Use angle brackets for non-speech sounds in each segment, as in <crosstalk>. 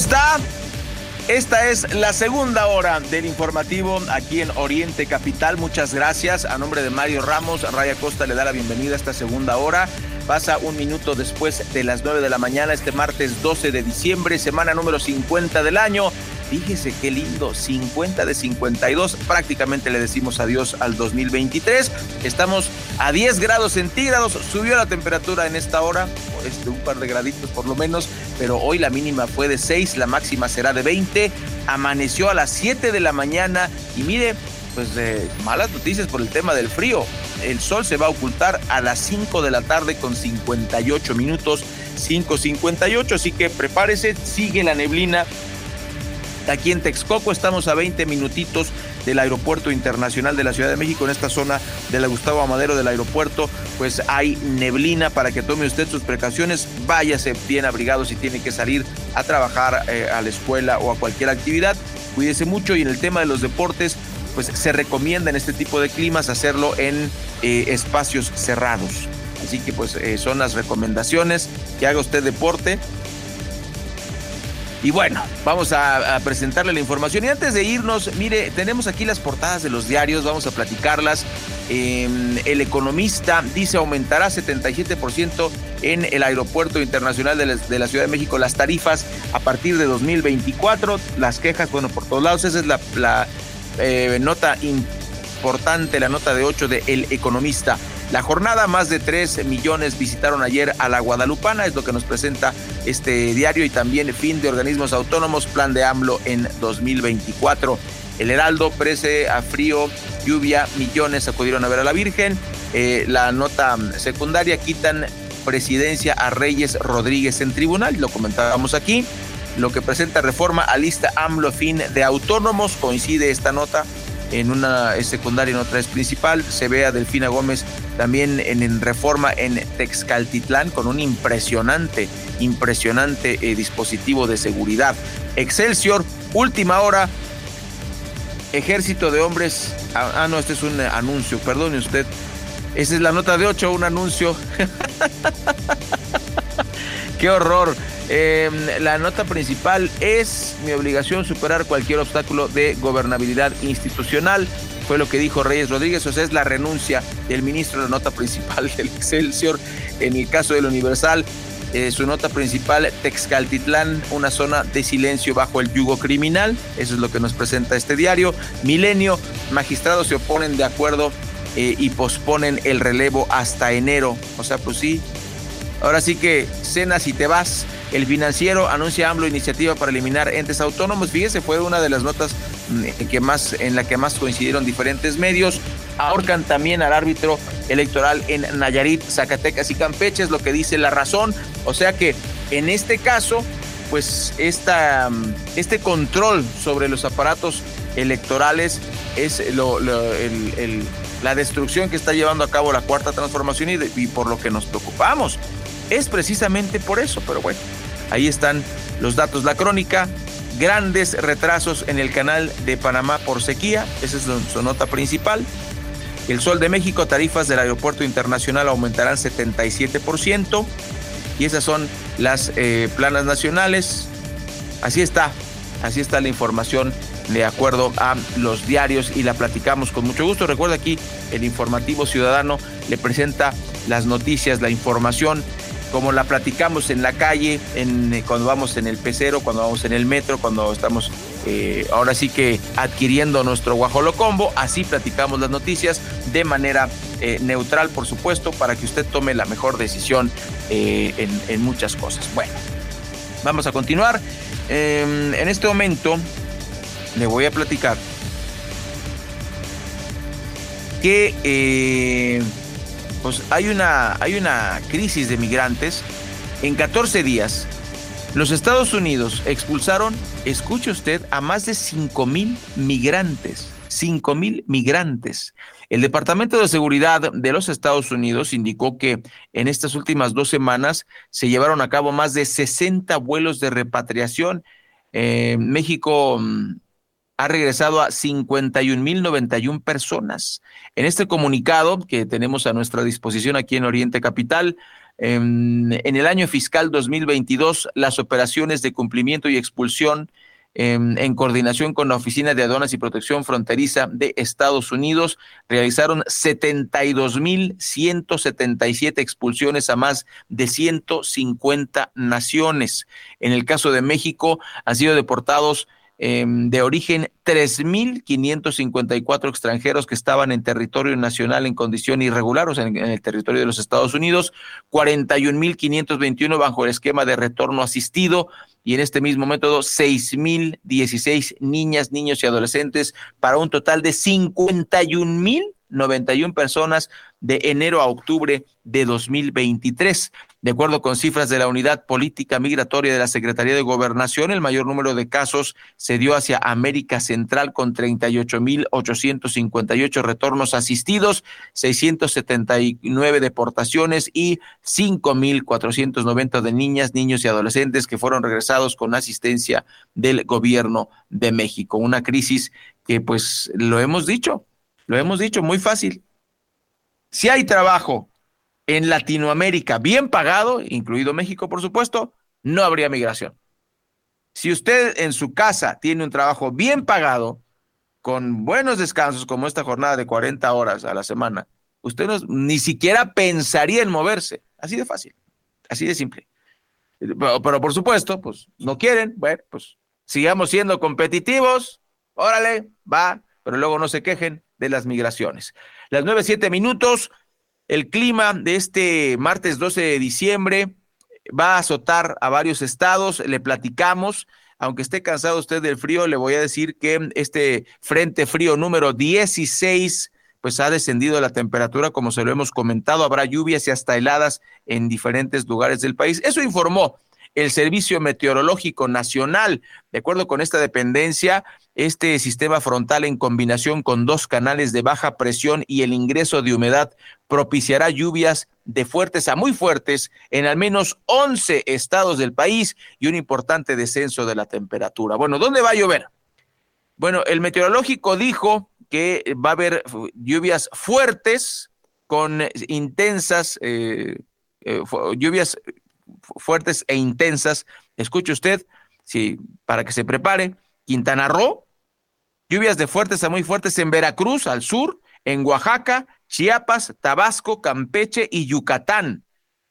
Buenos días, ¿cómo está? Esta es la segunda hora del informativo aquí en Oriente Capital. Muchas gracias. A nombre de Mario Ramos, Raya Costa le da la bienvenida a esta segunda hora. Pasa un minuto después de las 9 de la mañana, este martes 12 de diciembre, semana número 50 del año. Fíjese qué lindo, 50 de 52. Prácticamente le decimos adiós al 2023. Estamos a 10 grados centígrados. Subió la temperatura en esta hora, este, un par de graditos por lo menos, pero hoy la mínima fue de 6, la máxima será de 20. Amaneció a las 7 de la mañana y mire, pues malas noticias por el tema del frío. El sol se va a ocultar a las 5 de la tarde con 58 minutos, 5.58, así que prepárese, sigue la neblina Aquí en Texcoco estamos a 20 minutitos del Aeropuerto Internacional de la Ciudad de México, en esta zona de la Gustavo Amadero del aeropuerto, pues hay neblina para que tome usted sus precauciones, váyase bien abrigado si tiene que salir a trabajar eh, a la escuela o a cualquier actividad, cuídese mucho y en el tema de los deportes, pues se recomienda en este tipo de climas hacerlo en eh, espacios cerrados. Así que pues eh, son las recomendaciones, que haga usted deporte y bueno, vamos a, presentarle la información. Y antes de irnos, mire, tenemos aquí las portadas de los diarios, vamos a platicarlas. Em, el economista dice aumentará 77% en el Aeropuerto Internacional de la, Ciudad de México las tarifas a partir de 2024. Las quejas, bueno, por todos lados. Esa es la, eh, nota importante, la nota de 8 de El Economista. La jornada, más de 3 millones visitaron ayer a la Guadalupana, es lo que nos presenta este diario y también fin de organismos autónomos, plan de AMLO en 2024. El Heraldo, prece a frío, lluvia, millones acudieron a ver a la Virgen. Eh, la nota secundaria, quitan presidencia a Reyes Rodríguez en tribunal, lo comentábamos aquí. Lo que presenta reforma a lista AMLO fin de autónomos, coincide esta nota en una es secundaria, en otra es principal. Se ve a Delfina Gómez también en, reforma en Texcaltitlán con un impresionante, impresionante eh, dispositivo de seguridad. Excelsior, última hora. Ejército de hombres. Ah, ah no, este es un anuncio, perdone usted. Esa es la nota de 8, un anuncio. <laughs> Qué horror. Em, la nota principal es mi obligación superar cualquier obstáculo de gobernabilidad institucional. Fue lo que dijo Reyes Rodríguez, o sea, es la renuncia del ministro, la nota principal <laughs> del Excelsior. En el caso del Universal, eh, su nota principal, Texcaltitlán, una zona de silencio bajo el yugo criminal. Eso es lo que nos presenta este diario. Milenio, magistrados se oponen de acuerdo eh, y posponen el relevo hasta enero. O sea, pues sí. Ahora sí que cenas y te vas. El financiero anuncia AMLO iniciativa para eliminar entes autónomos. Fíjese, fue una de las notas mm, que más, en la que más coincidieron diferentes medios. Ahorcan también al árbitro electoral en Nayarit, Zacatecas y Campeche, es lo que dice la razón. O sea que en este caso, pues esta, mm, este control sobre los aparatos electorales es la destrucción que está llevando a cabo la cuarta transformación y por lo que nos preocupamos. Es precisamente por eso, pero bueno, Ahí están los datos. La crónica, grandes retrasos en el canal de Panamá por sequía, esa es su nota principal. El Sol de México, tarifas del aeropuerto internacional aumentarán 77%. Y esas son las eh, planas nacionales. Así está, así está la información de acuerdo a los diarios y la platicamos con mucho gusto. Recuerda aquí el informativo ciudadano le presenta las noticias, la información como la platicamos en la calle, en, eh, cuando vamos en el pecero, cuando vamos en el metro, cuando estamos eh, ahora sí que adquiriendo nuestro guajolo combo, así platicamos las noticias de manera eh, neutral, por supuesto, para que usted tome la mejor decisión en, muchas cosas. Bueno, vamos a continuar. Em, en este momento le voy a platicar que pues hay una, hay una crisis de migrantes. En 14 días, los Estados Unidos expulsaron, escuche usted, a más de 5 mil migrantes. 5 mil migrantes. El Departamento de Seguridad de los Estados Unidos indicó que en estas últimas dos semanas se llevaron a cabo más de 60 vuelos de repatriación. Eh, México mm, ha regresado a 51.091 personas. En este comunicado que tenemos a nuestra disposición aquí en Oriente Capital, En, en el año fiscal 2022, las operaciones de cumplimiento y expulsión en, coordinación con la Oficina de Aduanas y Protección Fronteriza de Estados Unidos, realizaron 72.177 expulsiones a más de 150 naciones. En el caso de México, han sido deportados Em, de origen 3.554 extranjeros que estaban en territorio nacional en condición irregular, o sea, en, el territorio de los Estados Unidos, 41.521 bajo el esquema de retorno asistido y en este mismo método 6.016 niñas, niños y adolescentes para un total de 51.091 personas de enero a octubre de 2023. De acuerdo con cifras de la Unidad Política Migratoria de la Secretaría de Gobernación, el mayor número de casos se dio hacia América Central con 38.858 retornos asistidos, 679 deportaciones y 5.490 de niñas, niños y adolescentes que fueron regresados con asistencia del gobierno de México. Una crisis que pues lo hemos dicho, lo hemos dicho muy fácil. Si hay trabajo en Latinoamérica bien pagado, incluido México, por supuesto, no habría migración. Si usted en su casa tiene un trabajo bien pagado, con buenos descansos, como esta jornada de 40 horas a la semana, usted ni siquiera pensaría en moverse. Así de fácil, así de simple. Pero, pero, por supuesto, pues no quieren, bueno, pues sigamos siendo competitivos, órale, va, pero luego no se quejen de las migraciones. Las nueve, siete minutos, el clima de este martes 12 de diciembre va a azotar a varios estados, le platicamos. Aunque esté cansado usted del frío, le voy a decir que este frente frío número 16 pues ha descendido la temperatura, como se lo hemos comentado, habrá lluvias y hasta heladas en diferentes lugares del país. Eso informó el Servicio Meteorológico Nacional. De acuerdo con esta dependencia, este sistema frontal en combinación con dos canales de baja presión y el ingreso de humedad propiciará lluvias de fuertes a muy fuertes en al menos 11 estados del país y un importante descenso de la temperatura. Bueno, ¿dónde va a llover? Bueno, el meteorológico dijo que va a haber lluvias fuertes con intensas, eh, eh, lluvias fuertes e intensas. Escuche usted, sí, para que se prepare. Quintana Roo, lluvias de fuertes a muy fuertes en Veracruz, al sur, en Oaxaca, Chiapas, Tabasco, Campeche y Yucatán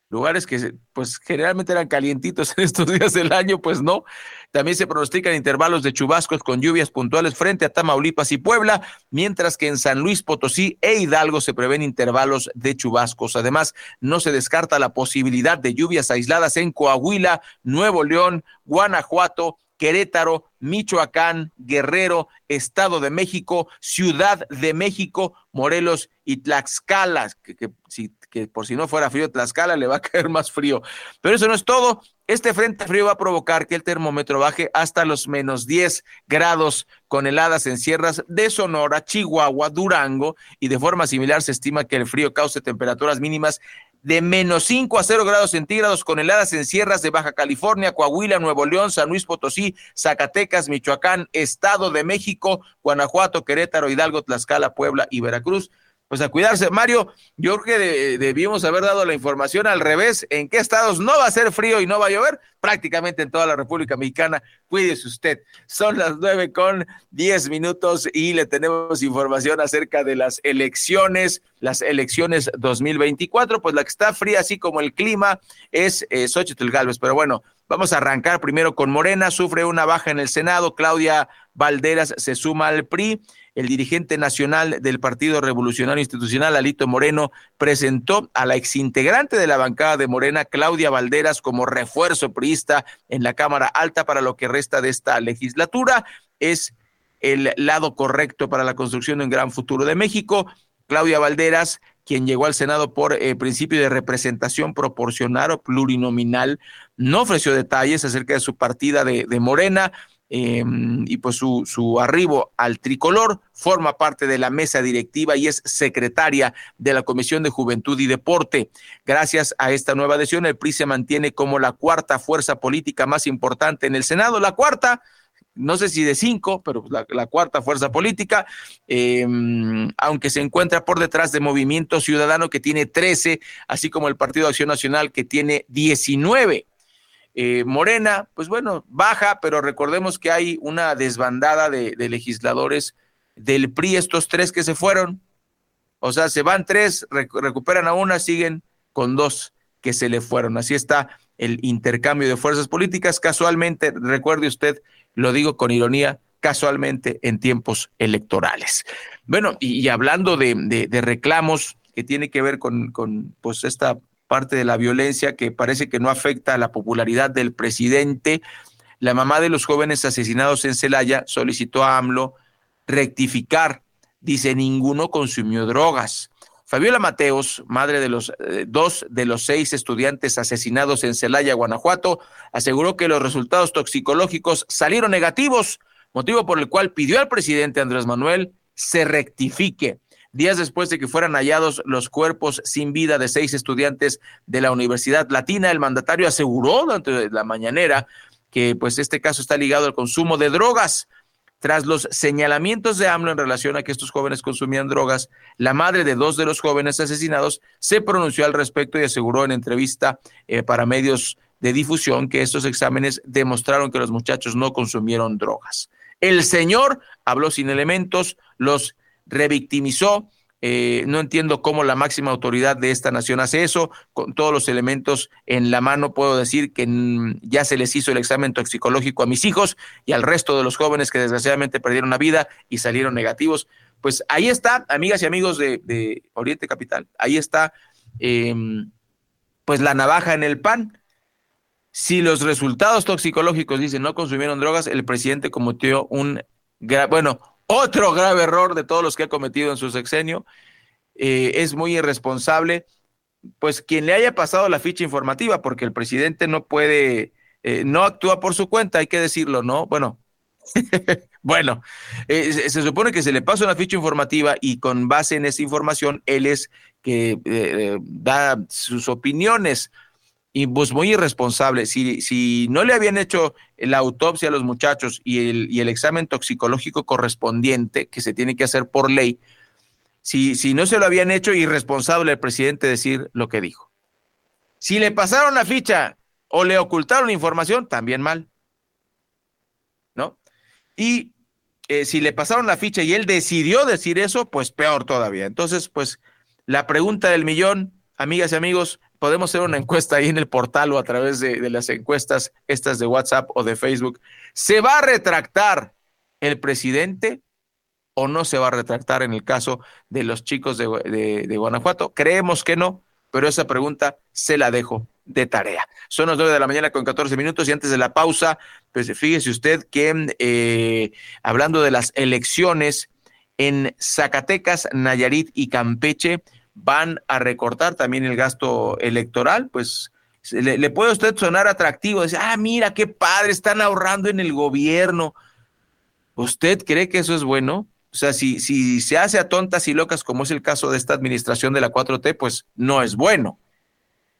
lugares que pues generalmente eran calientitos <laughs> en estos días del año, pues no. También se pronostican intervalos de chubascos con lluvias puntuales frente a Tamaulipas y Puebla, mientras que en San Luis Potosí e Hidalgo se prevén intervalos de chubascos. Además, no se descarta la posibilidad de lluvias aisladas en Coahuila, Nuevo León, Guanajuato, Querétaro, Michoacán, Guerrero, Estado de México, Ciudad de México, Morelos y Tlaxcala, que, por si no fuera frío Tlaxcala le va a <laughs> caer más frío. Pero eso no es todo. Este frente frío va a provocar que el termómetro baje hasta los menos 10 grados con heladas en sierras de Sonora, Chihuahua, Durango y de forma similar se estima que el frío cause temperaturas mínimas de menos 5 a 0 grados centígrados con heladas en sierras de Baja California, Coahuila, Nuevo León, San Luis Potosí, Zacatecas, Michoacán, Estado de México, Guanajuato, Querétaro, Hidalgo, Tlaxcala, Puebla y Veracruz pues a cuidarse. Mario, yo creo que debimos haber dado la información al revés. ¿En qué estados no va a ser frío y no va a llover? Prácticamente en toda la República Mexicana. Cuídese usted. Son las nueve con diez minutos y le tenemos información acerca de las elecciones, las elecciones 2024. Pues la que está fría, así como el clima, es eh, Xochitl Galvez. Pero bueno, vamos a arrancar primero con Morena. Sufre una baja en el Senado. Claudia Valderas se suma al PRI el dirigente nacional del Partido Revolucionario Institucional, Alito Moreno, presentó a la exintegrante de la bancada de Morena, Claudia Valderas, como refuerzo priista en la Cámara Alta para lo que resta de esta legislatura. Es el lado correcto para la construcción de un gran futuro de México. Claudia Valderas, quien llegó al Senado por eh, principio de representación proporcional o plurinominal, no ofreció detalles acerca de su partida de, de Morena, Em, y pues su, su arribo al tricolor forma parte de la mesa directiva y es secretaria de la Comisión de Juventud y Deporte. Gracias a esta nueva adhesión, el PRI se mantiene como la cuarta fuerza política más importante en el Senado, la cuarta, no sé si de cinco, pero la, la cuarta fuerza política, em, aunque se encuentra por detrás de Movimiento Ciudadano que tiene 13, así como el Partido de Acción Nacional que tiene 19. Eh, Morena, pues bueno, baja, pero recordemos que hay una desbandada de, legisladores del PRI, estos tres que se fueron. O sea, se van tres, recuperan a una, siguen con dos que se le fueron. Así está el intercambio de fuerzas políticas. Casualmente, recuerde usted, lo digo con ironía, casualmente en tiempos electorales. Bueno, y, hablando de, reclamos que tiene que ver con, con pues esta parte de la violencia que parece que no afecta a la popularidad del presidente. La mamá de los jóvenes asesinados en Celaya solicitó a AMLO rectificar. Dice, ninguno consumió drogas. Fabiola Mateos, madre de los eh, dos de los seis estudiantes asesinados en Celaya, Guanajuato, aseguró que los resultados toxicológicos salieron negativos, motivo por el cual pidió al presidente Andrés Manuel se rectifique días después de que fueran hallados los cuerpos sin vida de seis estudiantes de la Universidad Latina. El mandatario aseguró durante la mañanera que pues este caso está ligado al consumo de drogas. Tras los señalamientos de AMLO en relación a que estos jóvenes consumían drogas, la madre de dos de los jóvenes asesinados se pronunció al respecto y aseguró en entrevista eh, para medios de difusión que estos exámenes demostraron que los muchachos no consumieron drogas. El señor habló sin elementos, los revictimizó. Eh, no entiendo cómo la máxima autoridad de esta nación hace eso. Con todos los elementos en la mano, puedo decir que ya se les hizo el examen toxicológico a mis hijos y al resto de los jóvenes que desgraciadamente perdieron la vida y salieron negativos. Pues ahí está, amigas y amigos de, Oriente Capital, ahí está, em, pues la navaja en el pan. Si los resultados toxicológicos dicen no consumieron drogas, el presidente cometió un, bueno, otro grave error de todos los que ha cometido en su sexenio. Eh, es muy irresponsable, pues quien le haya pasado la ficha informativa, porque el presidente no puede, eh, no actúa por su cuenta, hay que decirlo, ¿no? Bueno, <laughs> bueno, eh, se, supone que se le pasa una ficha informativa y con base en esa información, él es que da sus opiniones y pues muy irresponsable. Si, si no le habían hecho la autopsia a los muchachos y el, y el examen toxicológico correspondiente que se tiene que hacer por ley, si, si no se lo habían hecho, irresponsable el presidente decir lo que dijo. Si le pasaron la ficha o le ocultaron información, también mal. ¿No? Y eh, si le pasaron la ficha y él decidió decir eso, pues peor todavía. Entonces, pues la pregunta del millón, amigas y amigos, podemos hacer una encuesta ahí en el portal o a través de, las encuestas estas de WhatsApp o de Facebook. ¿Se va a retractar el presidente o no se va a retractar en el caso de los chicos de, Guanajuato? Creemos que no, pero esa pregunta se la dejo de tarea. Son las nueve de la mañana con 14 minutos y antes de la pausa, pues fíjese usted que eh, hablando de las elecciones en Zacatecas, Nayarit y Campeche, van a recortar también el gasto electoral, pues le, puede a usted sonar atractivo, decir, ah, mira, qué padre, están ahorrando en el gobierno. ¿Usted cree que eso es bueno? O sea, si, si se hace a tontas y locas, como es el caso de esta administración de la 4T, pues no es bueno.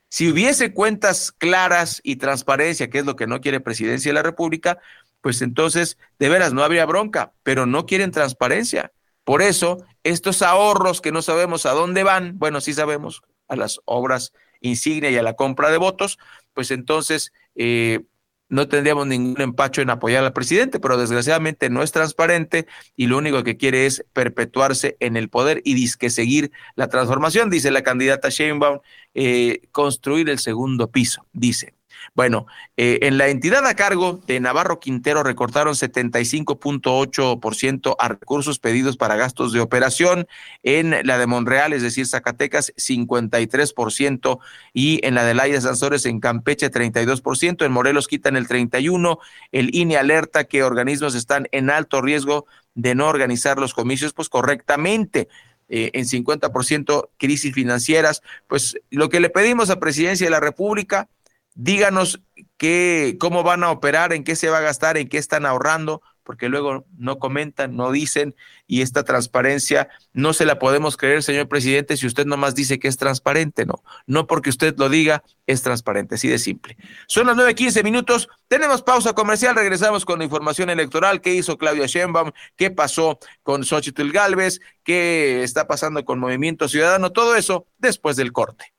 Si hubiese cuentas claras y transparencia, que es lo que no quiere Presidencia de la República, pues entonces de veras no habría bronca, pero no quieren transparencia. Por eso, estos ahorros que no sabemos a dónde van, bueno, sí sabemos, a las obras insignia y a la compra de votos, pues entonces eh, no tendríamos ningún empacho en apoyar al presidente, pero desgraciadamente no es transparente y lo único que quiere es perpetuarse en el poder y disque seguir la transformación, dice la candidata Sheinbaum, eh, construir el segundo piso, dice. Bueno, eh, en la entidad a cargo de Navarro Quintero recortaron 75.8% a recursos pedidos para gastos de operación, en la de Monreal, es decir, Zacatecas, 53%, y en la de Laida Sansores en Campeche, 32%, en Morelos quitan el 31%, el INE alerta que organismos están en alto riesgo de no organizar los comicios pues correctamente. Eh, en 50% crisis financieras, pues lo que le pedimos a Presidencia de la República, díganos qué, cómo van a operar, en qué se va a gastar, en qué están ahorrando, porque luego no comentan, no dicen, y esta transparencia no se la podemos creer, señor presidente, si usted nomás dice que es transparente, no. No porque usted lo diga, es transparente, así de simple. Son las 9.15 minutos, tenemos pausa comercial, regresamos con la información electoral, qué hizo Claudia Sheinbaum, qué pasó con Xochitl Galvez, qué está pasando con Movimiento Ciudadano, todo eso después del corte.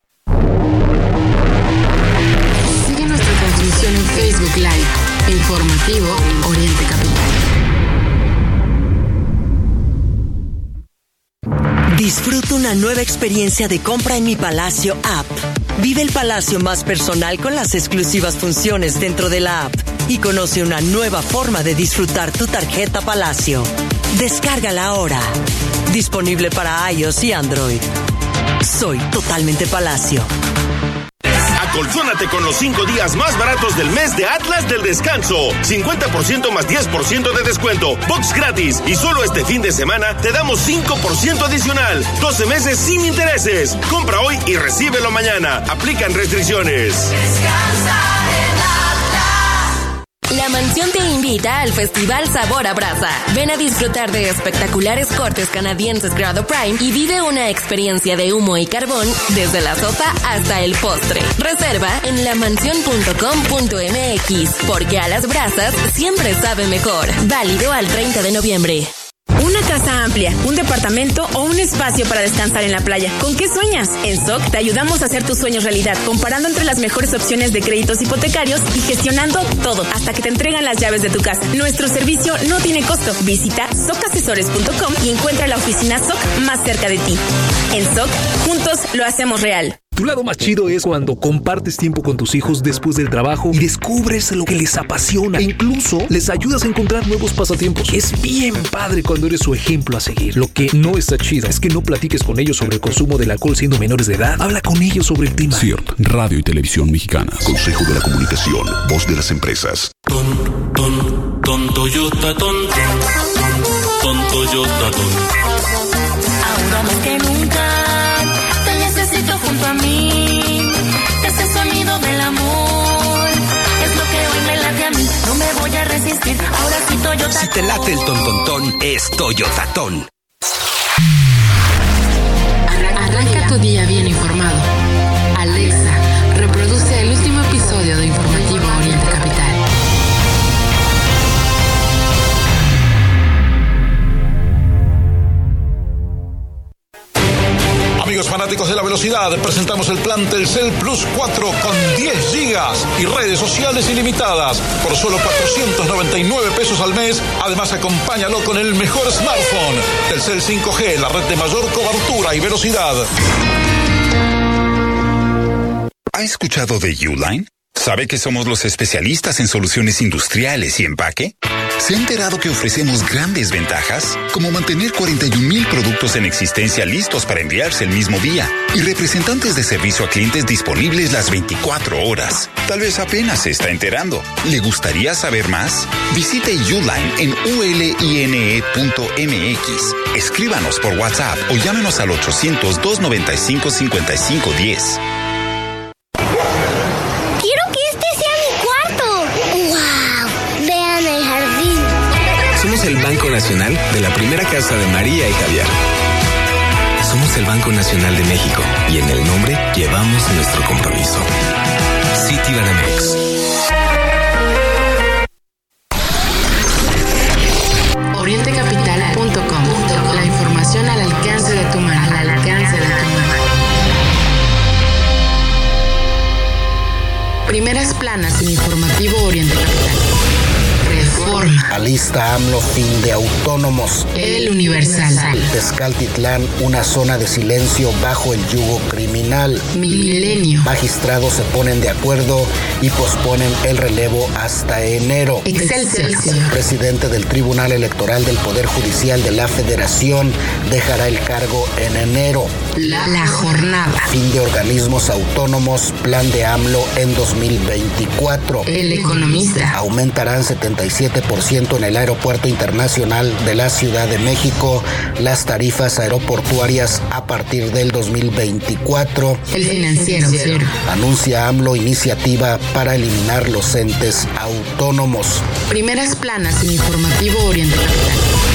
Facebook Live, informativo Oriente Capital. Disfruta una nueva experiencia de compra en mi Palacio app. Vive el palacio más personal con las exclusivas funciones dentro de la app y conoce una nueva forma de disfrutar tu tarjeta Palacio. Descárgala ahora. Disponible para iOS y Android. Soy totalmente Palacio. Acolchónate con los cinco días más baratos del mes de Atlas del Descanso. 50% más 10% de descuento. Box gratis. Y solo este fin de semana te damos 5% adicional. 12 meses sin intereses. Compra hoy y recíbelo mañana. Aplican restricciones. Descansa. La mansión te invita al Festival Sabor a Brasa. Ven a disfrutar de espectaculares cortes canadienses grado prime y vive una experiencia de humo y carbón desde la sopa hasta el postre. Reserva en lamansión.com.mx porque a las brasas siempre sabe mejor. Válido al 30 de noviembre. Una casa amplia, un departamento o un espacio para descansar en la playa. ¿Con qué sueñas? En SOC te ayudamos a hacer tus sueños realidad, comparando entre las mejores opciones de créditos hipotecarios y gestionando todo hasta que te entregan las llaves de tu casa. Nuestro servicio no tiene costo. Visita socasesores.com y encuentra la oficina SOC más cerca de ti. En SOC, juntos lo hacemos real. Tu lado más chido es cuando compartes tiempo con tus hijos después del trabajo y descubres lo que les apasiona e incluso les ayudas a encontrar nuevos pasatiempos. Es bien padre cuando eres su ejemplo a seguir. Lo que no está chido es que no platiques con ellos sobre el consumo del alcohol siendo menores de edad. Habla con ellos sobre el tema. CIRT, Radio y Televisión Mexicana. Consejo de la Comunicación, voz de las empresas. Ton, ton, ton, Toyota, ton, ton, Toyota, ton. Ahora Si te late el tontontón, es Toyotatón. De la velocidad, presentamos el plan Telcel Plus 4 con 10 gigas y redes sociales ilimitadas por solo 499 pesos al mes. Además, acompáñalo con el mejor smartphone. Telcel 5G, la red de mayor cobertura y velocidad. ¿Ha escuchado de Uline? ¿Sabe que somos los especialistas en soluciones industriales y empaque? ¿Se ha enterado que ofrecemos grandes ventajas? Como mantener 41 mil productos en existencia listos para enviarse el mismo día y representantes de servicio a clientes disponibles las 24 horas. Tal vez apenas se está enterando. ¿Le gustaría saber más? Visite Uline en uline.mx. Escríbanos por WhatsApp o llámenos al 800-295-5510. Nacional de la primera casa de María y Javier. Somos el Banco Nacional de México y en el nombre llevamos nuestro compromiso. Citibanamex. Orientecapital.com. La información al alcance de tu mano. Primeras planas en informativo Oriente Capital. Alista AMLO fin de autónomos. El Universal. Tezcaltitlán, una zona de silencio bajo el yugo criminal. Milenio. Magistrados se ponen de acuerdo y posponen el relevo hasta enero. Excelsior. Presidente del Tribunal Electoral del Poder Judicial de la Federación dejará el cargo en enero. La, la jornada. Fin de organismos autónomos, plan de AMLO en 2024. El economista. Aumentarán 77 20% en el Aeropuerto Internacional de la Ciudad de México las tarifas aeroportuarias a partir del 2024. El financiero. Anuncia AMLO iniciativa para eliminar los entes autónomos. Primeras planas en informativo Oriente Capital.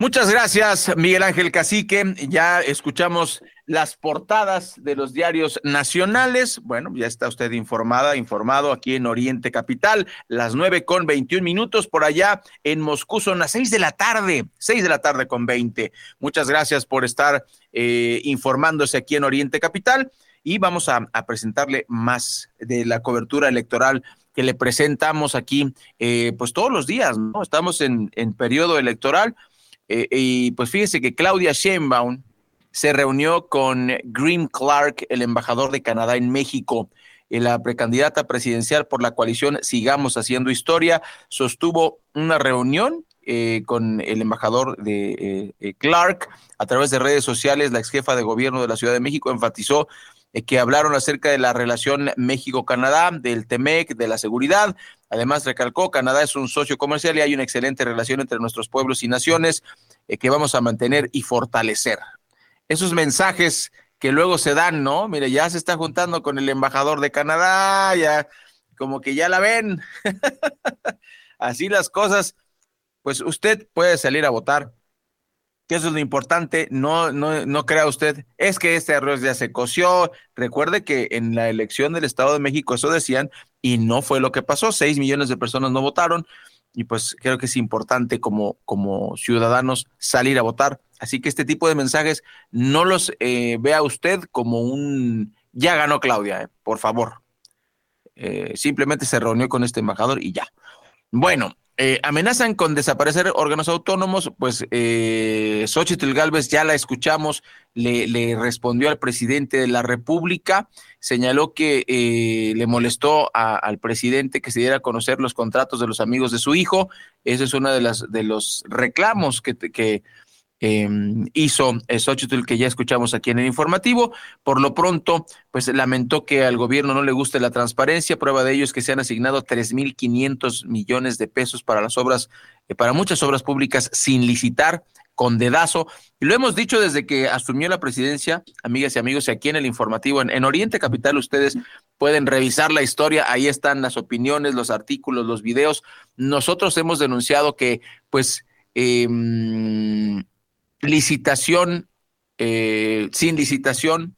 Muchas gracias, Miguel Ángel Cacique. Ya escuchamos las portadas de los diarios nacionales. Bueno, ya está usted informada, informado aquí en Oriente Capital, las nueve con veintiún minutos por allá en Moscú, son las seis de la tarde, seis de la tarde con veinte. Muchas gracias por estar eh, informándose aquí en Oriente Capital y vamos a, presentarle más de la cobertura electoral que le presentamos aquí, eh, pues todos los días, ¿no? Estamos en, en periodo electoral eh, y pues fíjese que Claudia Sheinbaum se reunió con Grim Clark, el embajador de Canadá en México. La precandidata presidencial por la coalición Sigamos Haciendo Historia sostuvo una reunión eh, con el embajador de eh, Clark a través de redes sociales. La ex jefa de gobierno de la Ciudad de México enfatizó que hablaron acerca de la relación México-Canadá, del TEMEC, de la seguridad, Además, recalcó, Canadá es un socio comercial y hay una excelente relación entre nuestros pueblos y naciones eh, que vamos a mantener y fortalecer. Esos mensajes que luego se dan, ¿no? Mire, ya se está juntando con el embajador de Canadá, ya como que ya la ven. <laughs> Así las cosas, pues usted puede salir a votar que eso es lo importante, no, no, no crea usted, es que este arroz ya se coció. Recuerde que en la elección del Estado de México eso decían y no fue lo que pasó, seis millones de personas no votaron y pues creo que es importante como, como ciudadanos salir a votar. Así que este tipo de mensajes no los eh, vea usted como un, ya ganó Claudia, eh, por favor. Eh, simplemente se reunió con este embajador y ya. Bueno, eh, amenazan con desaparecer órganos autónomos, pues eh, Xochitl Galvez ya la escuchamos, le, respondió al presidente de la República, señaló que eh, le molestó al presidente que se diera a conocer los contratos de los amigos de su hijo, ese es uno de, las, de los reclamos que, que eh, hizo Xochitl, que ya escuchamos aquí en el informativo. Por lo pronto, pues lamentó que al gobierno no le guste la transparencia. Prueba de ello es que se han asignado 3.500 millones de pesos para las obras, eh, para muchas obras públicas sin licitar con dedazo. Y lo hemos dicho desde que asumió la presidencia, amigas y amigos, y aquí en el informativo, en, Oriente Capital, ustedes pueden revisar la historia, ahí están las opiniones, los artículos, los videos. Nosotros hemos denunciado que, pues, eh, licitación eh, sin licitación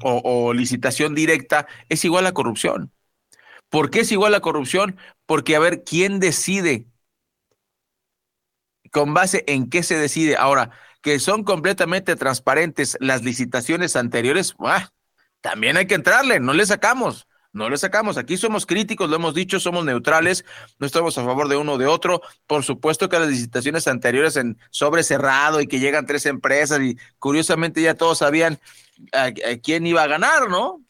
o, licitación directa es igual a corrupción. ¿Por qué es igual a corrupción? Porque a ver, ¿quién decide? ¿Con base en qué se decide? Ahora, que son completamente transparentes las licitaciones anteriores, también hay que entrarle, no le sacamos. No le sacamos. Aquí somos críticos, lo hemos dicho, somos neutrales, no estamos a favor de uno o de otro. Por supuesto que las licitaciones anteriores en sobre cerrado y que llegan tres empresas y curiosamente ya todos sabían quién iba a ganar, ¿no?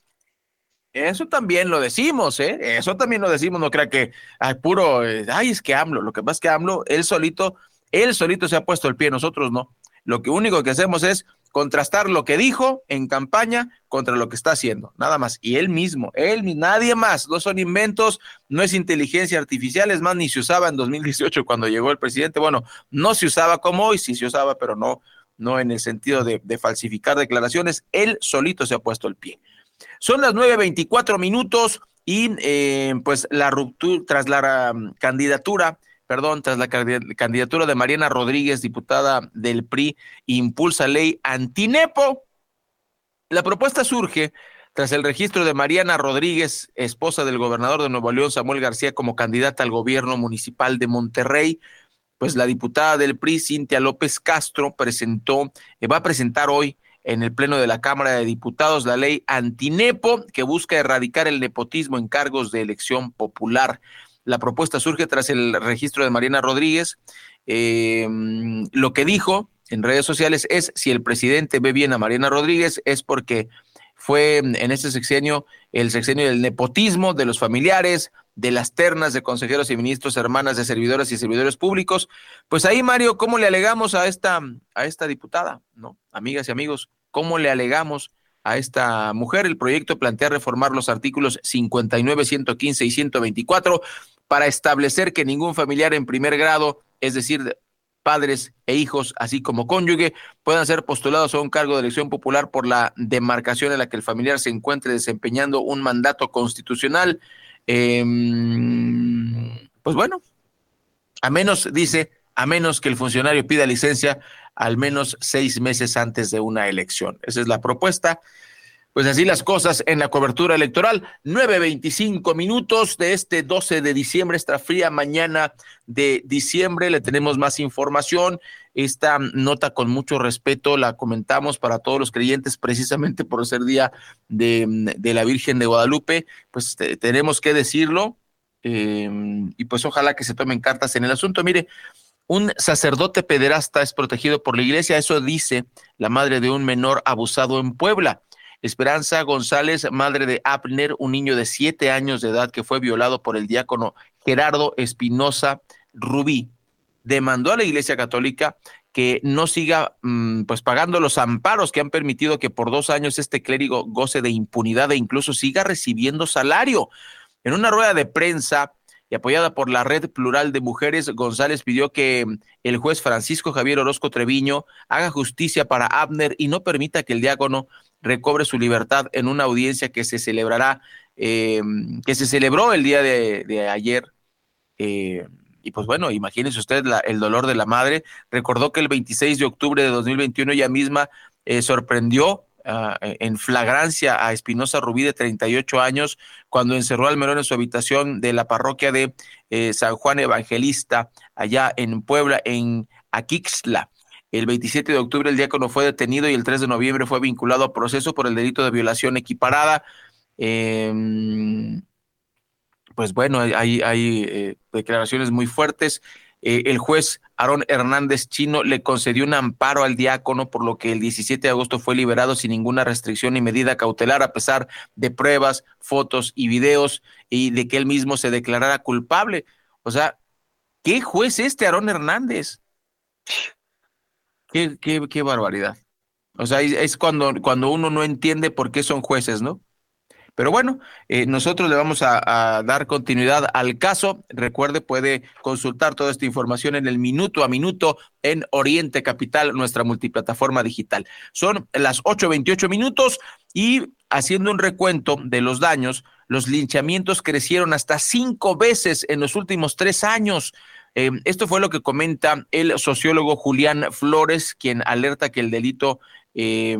Eso también lo decimos, ¿eh? Eso también lo decimos, no crea que ay, puro, eh, ay, es que AMLO, lo que pasa es que AMLO, él solito, él solito se ha puesto el pie, nosotros no. Lo que único que hacemos es contrastar lo que dijo en campaña contra lo que está haciendo, nada más. Y él mismo, él, nadie más, no son inventos, no es inteligencia artificial, es más, ni se usaba en 2018 cuando llegó el presidente. Bueno, no se usaba como hoy, sí se usaba, pero no, no en el sentido de, falsificar declaraciones. Él solito se ha puesto el pie. Son las 9.24 minutos y eh, pues la ruptura, tras la um, candidatura perdón, tras la candidatura de Mariana Rodríguez, diputada del PRI, impulsa ley antinepo. La propuesta surge tras el registro de Mariana Rodríguez, esposa del gobernador de Nuevo León, Samuel García, como candidata al gobierno municipal de Monterrey. Pues la diputada del PRI, Cintia López Castro, presentó, eh, va a presentar hoy en el Pleno de la Cámara de Diputados la ley antinepo que busca erradicar el nepotismo en cargos de elección popular. La propuesta surge tras el registro de Mariana Rodríguez. Eh, lo que dijo en redes sociales es, si el presidente ve bien a Mariana Rodríguez, es porque fue en este sexenio el sexenio del nepotismo de los familiares, de las ternas de consejeros y ministros, hermanas de servidoras y servidores públicos. Pues ahí, Mario, ¿cómo le alegamos a esta, a esta diputada? ¿No? Amigas y amigos, ¿cómo le alegamos a esta mujer. El proyecto plantea reformar los artículos 59, 115 y 124 para establecer que ningún familiar en primer grado, es decir, padres e hijos, así como cónyuge, puedan ser postulados a un cargo de elección popular por la demarcación en la que el familiar se encuentre desempeñando un mandato constitucional. Em, pues bueno, a menos, dice, a menos que el funcionario pida licencia al menos seis meses antes de una elección. Esa es la propuesta. Pues así las cosas en la cobertura electoral. 9.25 minutos de este 12 de diciembre, esta fría mañana de diciembre. Le tenemos más información. Esta nota con mucho respeto la comentamos para todos los creyentes precisamente por ser día de, la Virgen de Guadalupe. Pues tenemos que decirlo. Eh, y pues ojalá que se tomen cartas en el asunto. Mire, un sacerdote pederasta es protegido por la iglesia, eso dice la madre de un menor abusado en Puebla. Esperanza González, madre de Abner, un niño de siete años de edad que fue violado por el diácono Gerardo Espinosa Rubí, demandó a la Iglesia Católica que no siga mm, pues pagando los amparos que han permitido que por dos años este clérigo goce de impunidad e incluso siga recibiendo salario. En una rueda de prensa y apoyada por la Red Plural de Mujeres, González pidió que el juez Francisco Javier Orozco Treviño haga justicia para Abner y no permita que el diácono recobre su libertad en una audiencia que se celebrará, eh, que se celebró el día de, ayer. Eh, y pues bueno, imagínese usted el dolor de la madre. Recordó que el 26 de octubre de 2021 ella misma eh, sorprendió ah, en flagrancia a Espinosa Rubí de 38 años cuando encerró al menor en su habitación de la parroquia de San Juan Evangelista allá en Puebla, en Aquixla. El 27 de octubre el diácono fue detenido y el 3 de noviembre fue vinculado a proceso por el delito de violación equiparada. Em, pues bueno, hay, eh, declaraciones muy fuertes. Eh, el juez Aarón Hernández Chino le concedió un amparo al diácono, por lo que el 17 de agosto fue liberado sin ninguna restricción ni medida cautelar, a pesar de pruebas, fotos y videos, y de que él mismo se declarara culpable. O sea, ¿qué juez este Aarón Hernández? Qué, qué, qué barbaridad. O sea, es cuando, cuando uno no entiende por qué son jueces, ¿no? Pero bueno, eh, nosotros le vamos a, dar continuidad al caso. Recuerde, puede consultar toda esta información en el minuto a minuto en Oriente Capital, nuestra multiplataforma digital. Son las 8.28 minutos y haciendo un recuento de los daños, los linchamientos crecieron hasta cinco veces en los últimos tres años. Eh, esto fue lo que comenta el sociólogo Julián Flores, quien alerta que el delito eh,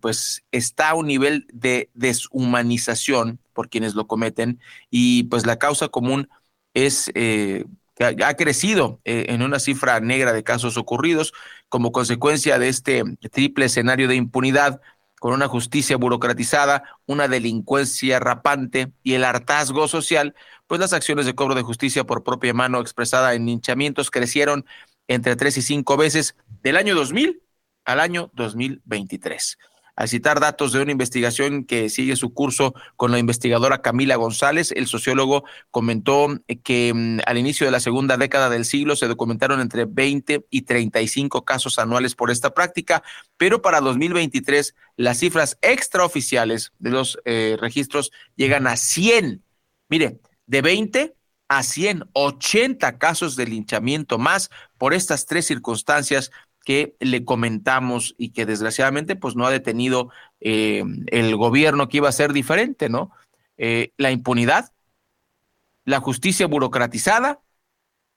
pues está a un nivel de deshumanización por quienes lo cometen y pues la causa común es eh, ha crecido en una cifra negra de casos ocurridos como consecuencia de este triple escenario de impunidad con una justicia burocratizada, una delincuencia rapante y el hartazgo social, pues las acciones de cobro de justicia por propia mano expresada en hinchamientos crecieron entre tres y cinco veces del año 2000 al año 2023 al citar datos de una investigación que sigue su curso con la investigadora Camila González, el sociólogo comentó que mm, al inicio de la segunda década del siglo se documentaron entre 20 y 35 casos anuales por esta práctica, pero para 2023 las cifras extraoficiales de los eh, registros llegan a 100. Mire, de 20 a 100, 80 casos de linchamiento más por estas tres circunstancias que le comentamos y que desgraciadamente pues no ha detenido eh, el gobierno que iba a ser diferente, ¿no? Eh, la impunidad, la justicia burocratizada,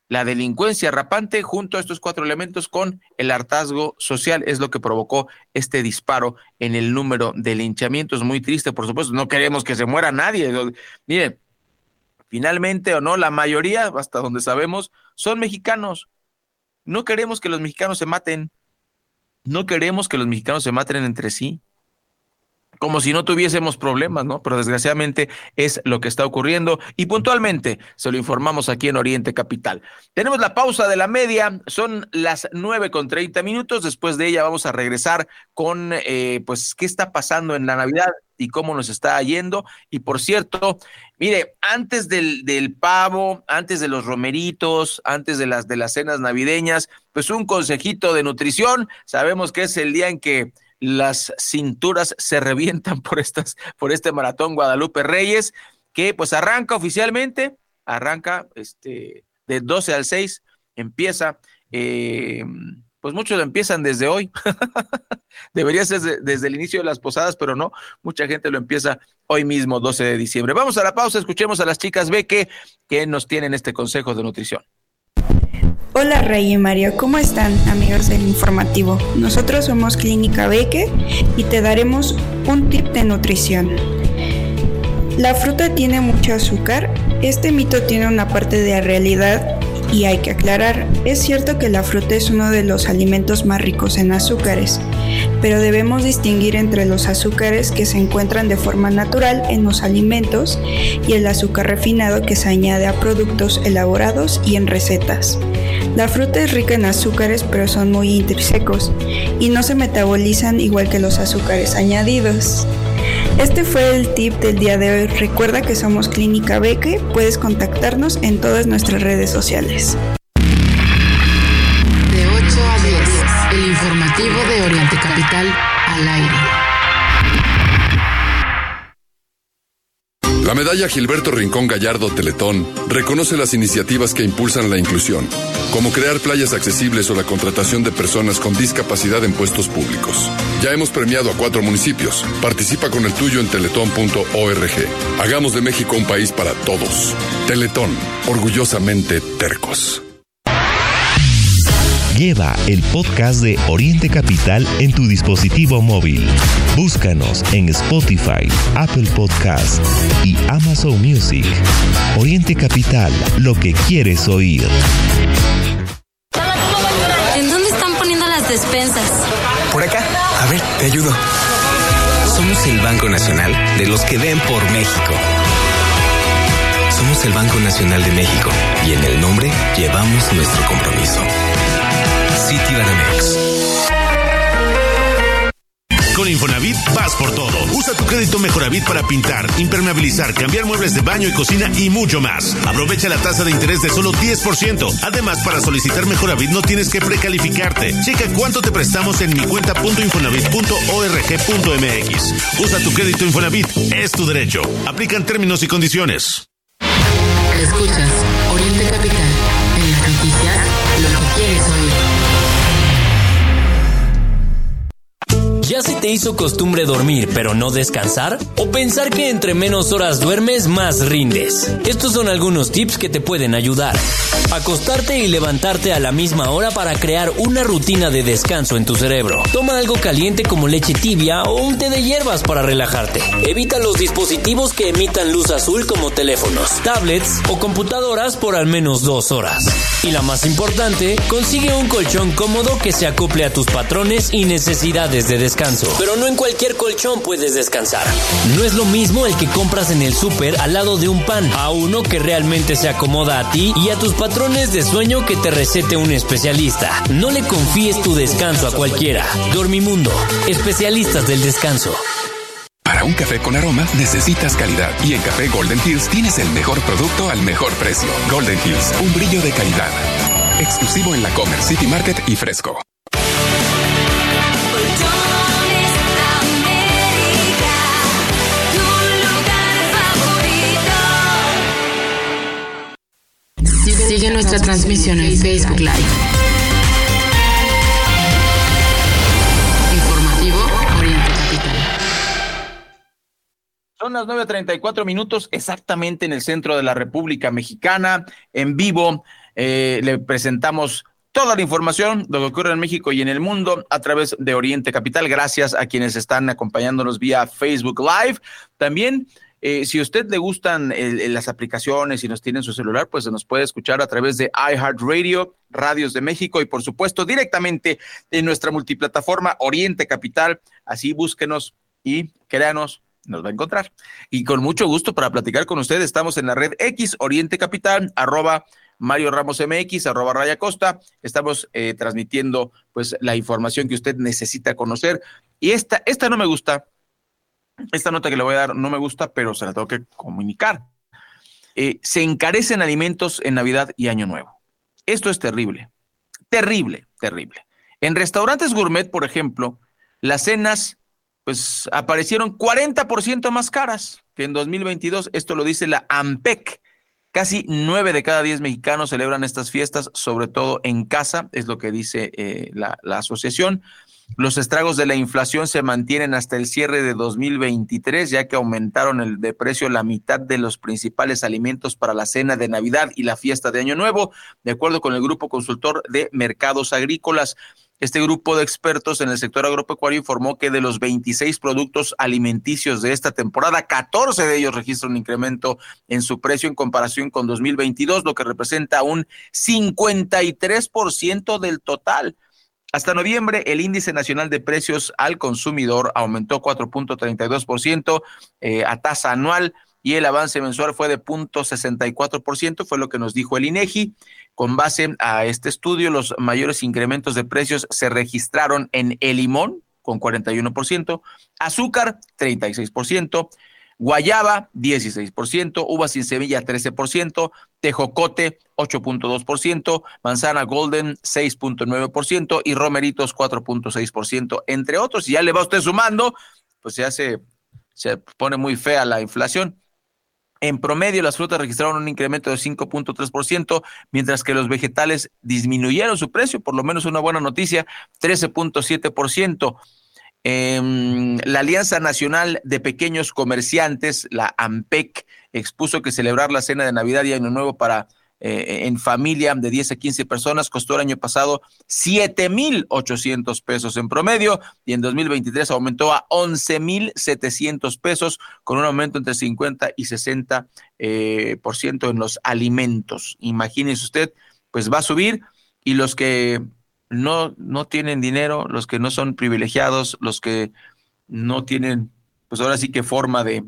la delincuencia rapante junto a estos cuatro elementos con el hartazgo social es lo que provocó este disparo en el número de linchamientos. Muy triste, por supuesto, no queremos que se muera nadie. Miren, finalmente o no, la mayoría, hasta donde sabemos, son mexicanos no queremos que los mexicanos se maten. No queremos que los mexicanos se maten entre sí. Como si no tuviésemos problemas, ¿no? Pero desgraciadamente es lo que está ocurriendo y puntualmente se lo informamos aquí en Oriente Capital. Tenemos la pausa de la media, son las nueve con treinta minutos. Después de ella vamos a regresar con, eh, pues, qué está pasando en la Navidad y cómo nos está yendo. Y por cierto, mire, antes del, del, pavo, antes de los romeritos, antes de las, de las cenas navideñas, pues un consejito de nutrición. Sabemos que es el día en que las cinturas se revientan <laughs> por estas, por este maratón Guadalupe Reyes, que pues arranca oficialmente arranca este, de 12 al 6, empieza. Eh, pues muchos empiezan desde hoy. <laughs> Debería ser desde, el inicio de las posadas, pero no, mucha gente lo empieza hoy mismo, 12 de diciembre. Vamos a la pausa, escuchemos a las chicas Beque que nos tienen este consejo de nutrición. Hola Rey y Mario, ¿cómo están amigos del informativo? Nosotros somos Clínica Beque y te daremos un tip de nutrición. La fruta tiene mucho azúcar. Este mito tiene una parte de realidad y hay que aclarar, es cierto que la fruta es uno de los alimentos más ricos en azúcares, pero debemos distinguir entre los azúcares que se encuentran de forma natural en los alimentos y el azúcar refinado que se añade a productos elaborados y en recetas. La fruta es rica en azúcares pero son muy intrínsecos y no se metabolizan igual que los azúcares añadidos. Este fue el tip del día de hoy. Recuerda que somos Clínica Beque. Puedes contactarnos en todas nuestras redes sociales. De 8 a 10, el informativo de Oriente Capital al aire. Medalla Gilberto Rincón Gallardo Teletón reconoce las iniciativas que impulsan la inclusión, como crear playas accesibles o la contratación de personas con discapacidad en puestos públicos. Ya hemos premiado a cuatro municipios. Participa con el tuyo en teletón.org. Hagamos de México un país para todos. Teletón, orgullosamente tercos. Lleva el podcast de Oriente Capital en tu dispositivo móvil. Búscanos en Spotify, Apple Podcast y Amazon Music. Oriente Capital, lo que quieres oír. ¿En dónde están poniendo las despensas? Por acá. A ver, te ayudo. Somos el Banco Nacional de los que ven por México. Somos el Banco Nacional de México y en el nombre llevamos nuestro compromiso. Citibanamex. Con Infonavit vas por todo. Usa tu crédito Mejoravit para pintar, impermeabilizar, cambiar muebles de baño y cocina y mucho más. Aprovecha la tasa de interés de solo 10%. Además, para solicitar Mejoravit no tienes que precalificarte. Checa cuánto te prestamos en mi cuenta.infonavit.org.mx. Usa tu crédito Infonavit. Es tu derecho. Aplican términos y condiciones. Escuchas Oriente Capital. En las noticias, lo que quieres oír. ¿Ya se te hizo costumbre dormir pero no descansar? ¿O pensar que entre menos horas duermes más rindes? Estos son algunos tips que te pueden ayudar. Acostarte y levantarte a la misma hora para crear una rutina de descanso en tu cerebro. Toma algo caliente como leche tibia o un té de hierbas para relajarte. Evita los dispositivos que emitan luz azul como teléfonos, tablets o computadoras por al menos dos horas. Y la más importante, consigue un colchón cómodo que se acople a tus patrones y necesidades de descanso pero no en cualquier colchón puedes descansar. No es lo mismo el que compras en el súper al lado de un pan, a uno que realmente se acomoda a ti y a tus patrones de sueño que te recete un especialista. No le confíes tu descanso a cualquiera. Dormimundo, especialistas del descanso. Para un café con aroma necesitas calidad y en Café Golden Hills tienes el mejor producto al mejor precio. Golden Hills, un brillo de calidad. Exclusivo en la Comer City Market y Fresco. Sigue nuestra transmisión en Facebook Live. Informativo Oriente Capital. Son las 9.34 minutos exactamente en el centro de la República Mexicana. En vivo eh, le presentamos toda la información de lo que ocurre en México y en el mundo a través de Oriente Capital. Gracias a quienes están acompañándonos vía Facebook Live. También eh, si a usted le gustan las aplicaciones y nos tiene en su celular, pues se nos puede escuchar a través de iHeartRadio, Radios de México y por supuesto directamente en nuestra multiplataforma Oriente Capital. Así búsquenos y créanos, nos va a encontrar. Y con mucho gusto para platicar con usted, estamos en la red X Oriente Capital, arroba Mario Ramos MX, arroba Raya Costa. Estamos eh, transmitiendo pues la información que usted necesita conocer. Y esta, esta no me gusta, esta nota que le voy a dar no me gusta, pero se la tengo que comunicar. Eh, se encarecen alimentos en Navidad y Año Nuevo. Esto es terrible, terrible, terrible. En restaurantes gourmet, por ejemplo, las cenas pues aparecieron 40% más caras que en 2022. Esto lo dice la AMPEC, Casi nueve de cada diez mexicanos celebran estas fiestas, sobre todo en casa, es lo que dice eh, la asociación. Los estragos de la inflación se mantienen hasta el cierre de 2023, ya que aumentaron el de precio la mitad de los principales alimentos para la cena de Navidad y la fiesta de Año Nuevo, de acuerdo con el Grupo Consultor de Mercados Agrícolas. Este grupo de expertos en el sector agropecuario informó que de los 26 productos alimenticios de esta temporada, 14 de ellos registran un incremento en su precio en comparación con 2022, lo que representa un 53% del total. Hasta noviembre, el índice nacional de precios al consumidor aumentó 4.32% eh, a tasa anual y el avance mensual fue de 0.64%, fue lo que nos dijo el INEGI. Con base a este estudio, los mayores incrementos de precios se registraron en el limón, con 41%, azúcar, 36%, guayaba 16%, uva sin semilla 13%, tejocote 8.2%, manzana golden 6.9% y romeritos 4.6%, entre otros. Y ya le va usted sumando, pues se, se pone muy fea la inflación. En promedio, las frutas registraron un incremento de 5.3%, mientras que los vegetales disminuyeron su precio, por lo menos una buena noticia, 13.7%. Eh, la Alianza Nacional de Pequeños Comerciantes, la AMPEC, expuso que celebrar la cena de Navidad y Año Nuevo para eh, en familia de 10 a 15 personas costó el año pasado 7.800 pesos en promedio y en 2023 aumentó a 11.700 pesos con un aumento entre 50 y 60 eh, por ciento en los alimentos. Imagínese usted, pues va a subir y los que no, no tienen dinero, los que no son privilegiados, los que no tienen, pues ahora sí que forma de,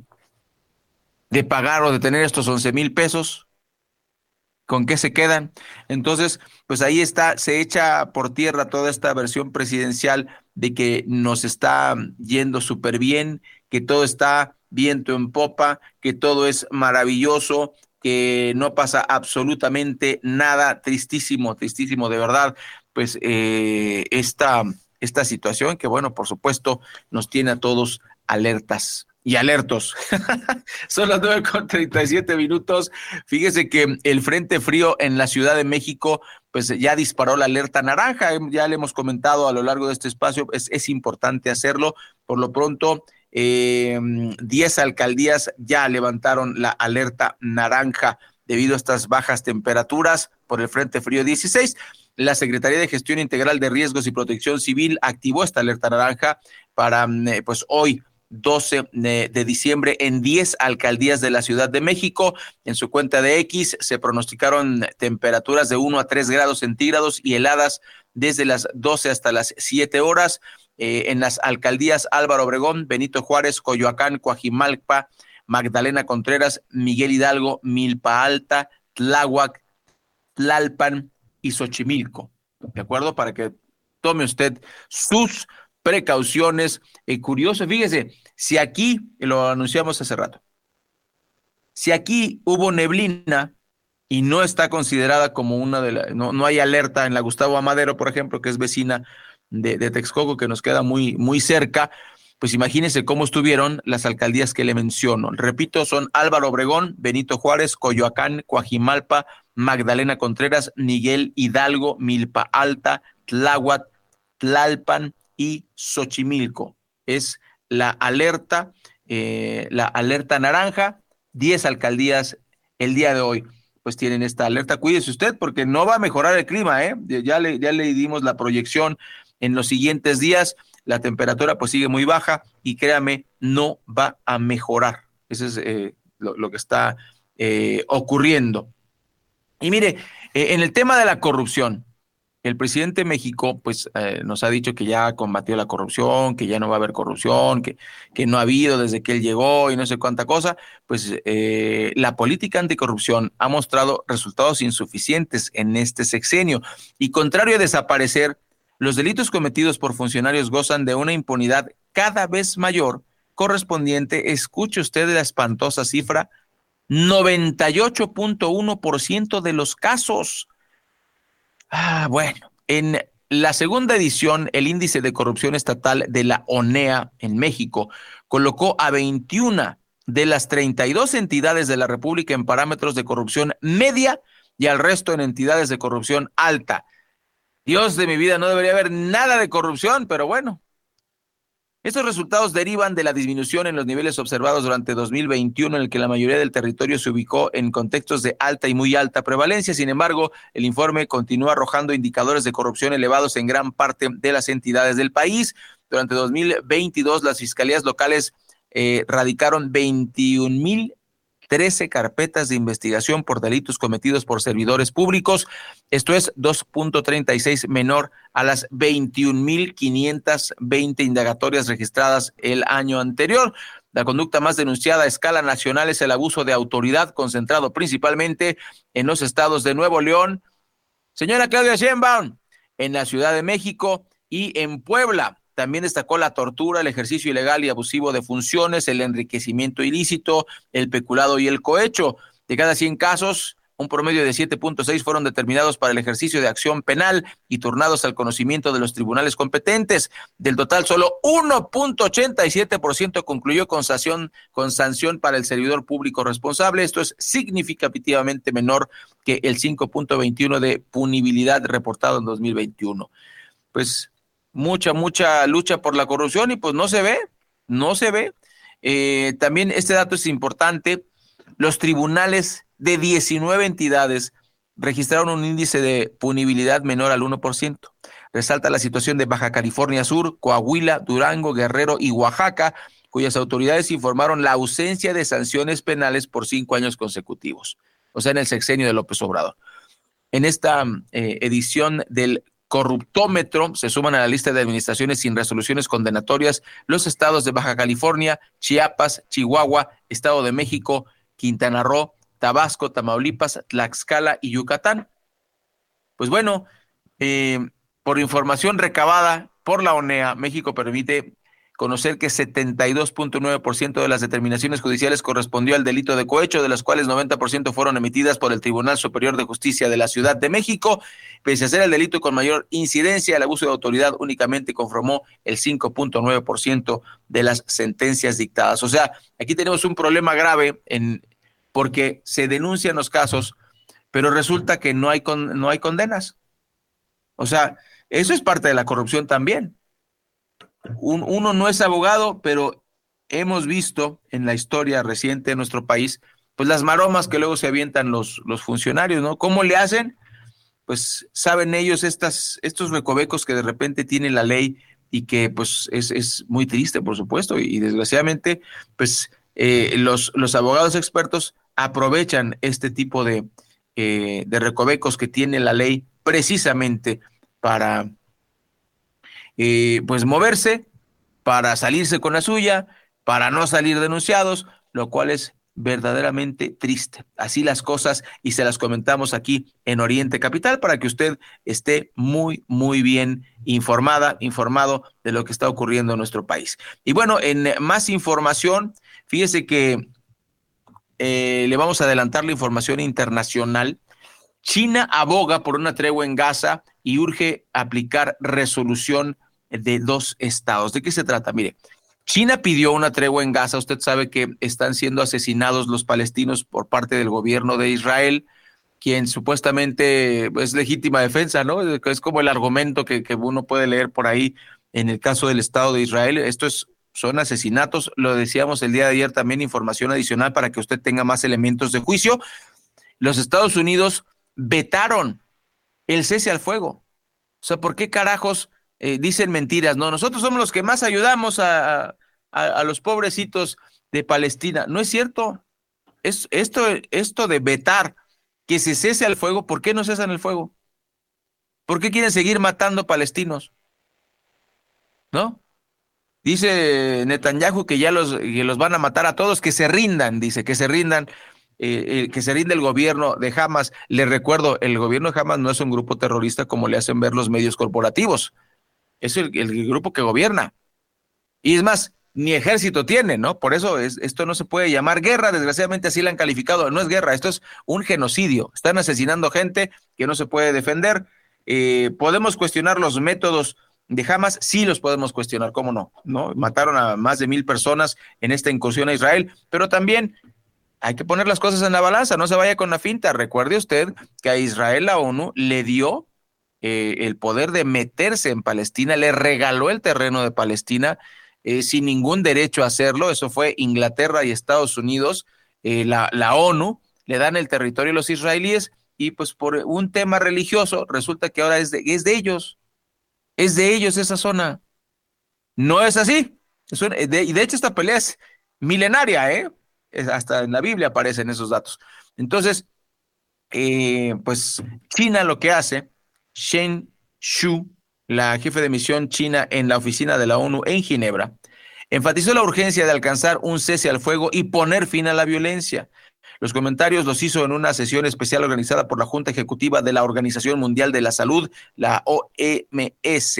de pagar o de tener estos 11 mil pesos, ¿con qué se quedan? Entonces, pues ahí está, se echa por tierra toda esta versión presidencial de que nos está yendo súper bien, que todo está viento en popa, que todo es maravilloso, que no pasa absolutamente nada, tristísimo, tristísimo de verdad pues eh, esta, esta situación que, bueno, por supuesto, nos tiene a todos alertas y alertos. <laughs> Son las nueve con siete minutos. Fíjese que el Frente Frío en la Ciudad de México, pues ya disparó la alerta naranja. Ya le hemos comentado a lo largo de este espacio, es, es importante hacerlo. Por lo pronto, eh, 10 alcaldías ya levantaron la alerta naranja debido a estas bajas temperaturas por el Frente Frío 16 la Secretaría de Gestión Integral de Riesgos y Protección Civil activó esta alerta naranja para mm, eh, pues hoy 12 de diciembre en 10 alcaldías de la Ciudad de México. En su cuenta de X se pronosticaron temperaturas de 1 a 3 grados centígrados y heladas desde las 12 hasta las 7 horas. Eh, en las alcaldías Álvaro Obregón, Benito Juárez, Coyoacán, Coajimalpa, Magdalena Contreras, Miguel Hidalgo, Milpa Alta, Tláhuac, Tlalpan, y Xochimilco. ¿De acuerdo? Para que tome usted sus precauciones. Eh, curioso, fíjese, si aquí, lo anunciamos hace rato, si aquí hubo neblina y no está considerada como una de las, no, no, hay alerta en la Gustavo Amadero, por ejemplo, que es vecina de, de Texcoco, que nos queda muy, muy cerca, pues imagínense cómo estuvieron las alcaldías que le menciono. Repito, son Álvaro Obregón, Benito Juárez, Coyoacán, Coajimalpa, Magdalena Contreras, Miguel Hidalgo, Milpa Alta, Tláhuac, Tlalpan y Xochimilco. Es la alerta, eh, la alerta naranja, 10 alcaldías el día de hoy pues tienen esta alerta. Cuídese usted porque no va a mejorar el clima, ¿eh? Ya le, ya le dimos la proyección en los siguientes días la temperatura pues sigue muy baja y créame, no va a mejorar. Eso es eh, lo, que está eh, ocurriendo. Y mire, eh, en el tema de la corrupción, el presidente de México pues nos ha dicho que ya combatió la corrupción, que ya no va a haber corrupción, que, que no ha habido desde que él llegó y no sé cuánta cosa, pues la política anticorrupción ha mostrado resultados insuficientes en este sexenio y contrario a desaparecer, los delitos cometidos por funcionarios gozan de una impunidad cada vez mayor, correspondiente, escuche usted la espantosa cifra, 98.1% de los casos. Ah, bueno, en la segunda edición, el índice de corrupción estatal de la ONEA en México colocó a 21 de las 32 entidades de la República en parámetros de corrupción media y al resto en entidades de corrupción alta. Dios de mi vida, no debería haber nada de corrupción, pero bueno. Estos resultados derivan de la disminución en los niveles observados durante 2021, en el que la mayoría del territorio se ubicó en contextos de alta y muy alta prevalencia. Sin embargo, el informe continúa arrojando indicadores de corrupción elevados en gran parte de las entidades del país. Durante 2022, las fiscalías locales eh, radicaron 21 mil 13 carpetas de investigación por delitos cometidos por servidores públicos. Esto es 2.36 menor a las 21.520 indagatorias registradas el año anterior. La conducta más denunciada a escala nacional es el abuso de autoridad, concentrado principalmente en los estados de Nuevo León, señora Claudia Sheinbaum, en la Ciudad de México y en Puebla. También destacó la tortura, el ejercicio ilegal y abusivo de funciones, el enriquecimiento ilícito, el peculado y el cohecho. De cada 100 casos, un promedio de 7.6 fueron determinados para el ejercicio de acción penal y turnados al conocimiento de los tribunales competentes. Del total, solo 1.87% concluyó con sanción, con sanción para el servidor público responsable. Esto es significativamente menor que el 5.21 de punibilidad reportado en 2021. Pues mucha, mucha lucha por la corrupción y pues no se ve, no se ve. Eh, también este dato es importante. Los tribunales de 19 entidades registraron un índice de punibilidad menor al 1%. Resalta la situación de Baja California Sur, Coahuila, Durango, Guerrero y Oaxaca, cuyas autoridades informaron la ausencia de sanciones penales por cinco años consecutivos, o sea, en el sexenio de López Obrador. En esta eh, edición del corruptómetro se suman a la lista de administraciones sin resoluciones condenatorias los estados de Baja California, Chiapas, Chihuahua, Estado de México, Quintana Roo, Tabasco, Tamaulipas, Tlaxcala y Yucatán. Pues bueno, eh, por información recabada por la ONEA, México permite conocer que 72.9% de las determinaciones judiciales correspondió al delito de cohecho, de las cuales 90% fueron emitidas por el Tribunal Superior de Justicia de la Ciudad de México. Pese a ser el delito con mayor incidencia, el abuso de autoridad únicamente conformó el 5.9% de las sentencias dictadas. O sea, aquí tenemos un problema grave en porque se denuncian los casos, pero resulta que no hay no hay condenas. O sea, eso es parte de la corrupción también uno no es abogado, pero hemos visto en la historia reciente de nuestro país, pues las maromas que luego se avientan los, los funcionarios, ¿no? ¿Cómo le hacen? Pues saben ellos estos recovecos que de repente tiene la ley y que pues es, muy triste, por supuesto, y, desgraciadamente, pues eh, los, los abogados expertos aprovechan este tipo de, eh, de recovecos que tiene la ley precisamente para eh, pues moverse para salirse con la suya, para no salir denunciados, lo cual es verdaderamente triste. Así las cosas y se las comentamos aquí en Oriente Capital para que usted esté muy, muy bien informada, informado de lo que está ocurriendo en nuestro país. Y bueno, en más información, fíjese que eh, le vamos a adelantar la información internacional. China aboga por una tregua en Gaza y urge aplicar resolución de dos estados. ¿De qué se trata? Mire, China pidió una tregua en Gaza. Usted sabe que están siendo asesinados los palestinos por parte del gobierno de Israel, quien supuestamente es legítima defensa, ¿no? Es como el argumento que, uno puede leer por ahí en el caso del Estado de Israel. Esto es, son asesinatos. Lo decíamos el día de ayer también, información adicional para que usted tenga más elementos de juicio. Los Estados Unidos vetaron el cese al fuego. O sea, ¿por qué carajos? Eh, dicen mentiras, no, nosotros somos los que más ayudamos a, a, los pobrecitos de Palestina. No es cierto. Es, esto, esto de vetar que se cese el fuego, ¿por qué no cesan el fuego? ¿Por qué quieren seguir matando palestinos? ¿No? Dice Netanyahu que ya los, que los van a matar a todos, que se rindan, dice, que se rindan, eh, eh, que se rinde el gobierno de Hamas. Le recuerdo, el gobierno de Hamas no es un grupo terrorista como le hacen ver los medios corporativos es el, grupo que gobierna. Y es más, ni ejército tiene, ¿no? Por eso es, esto no se puede llamar guerra, desgraciadamente así la han calificado, no es guerra, esto es un genocidio, están asesinando gente que no se puede defender. Eh, podemos cuestionar los métodos de Hamas, sí los podemos cuestionar, ¿cómo no? ¿No? Mataron a más de mil personas en esta incursión a Israel, pero también hay que poner las cosas en la balanza, no se vaya con la finta. Recuerde usted que a Israel la ONU le dio eh, el poder de meterse en Palestina, le regaló el terreno de Palestina eh, sin ningún derecho a hacerlo. Eso fue Inglaterra y Estados Unidos, eh, la, la ONU, le dan el territorio a los israelíes y pues por un tema religioso resulta que ahora es de, es de ellos, es de ellos esa zona. No es así. y de hecho esta pelea es milenaria, hasta en la Biblia aparecen esos datos. Entonces, pues China lo que hace, Shen Shu, la jefe de misión china en la oficina de la ONU en Ginebra, enfatizó la urgencia de alcanzar un cese al fuego y poner fin a la violencia. Los comentarios los hizo en una sesión especial organizada por la Junta Ejecutiva de la Organización Mundial de la Salud, la OMS,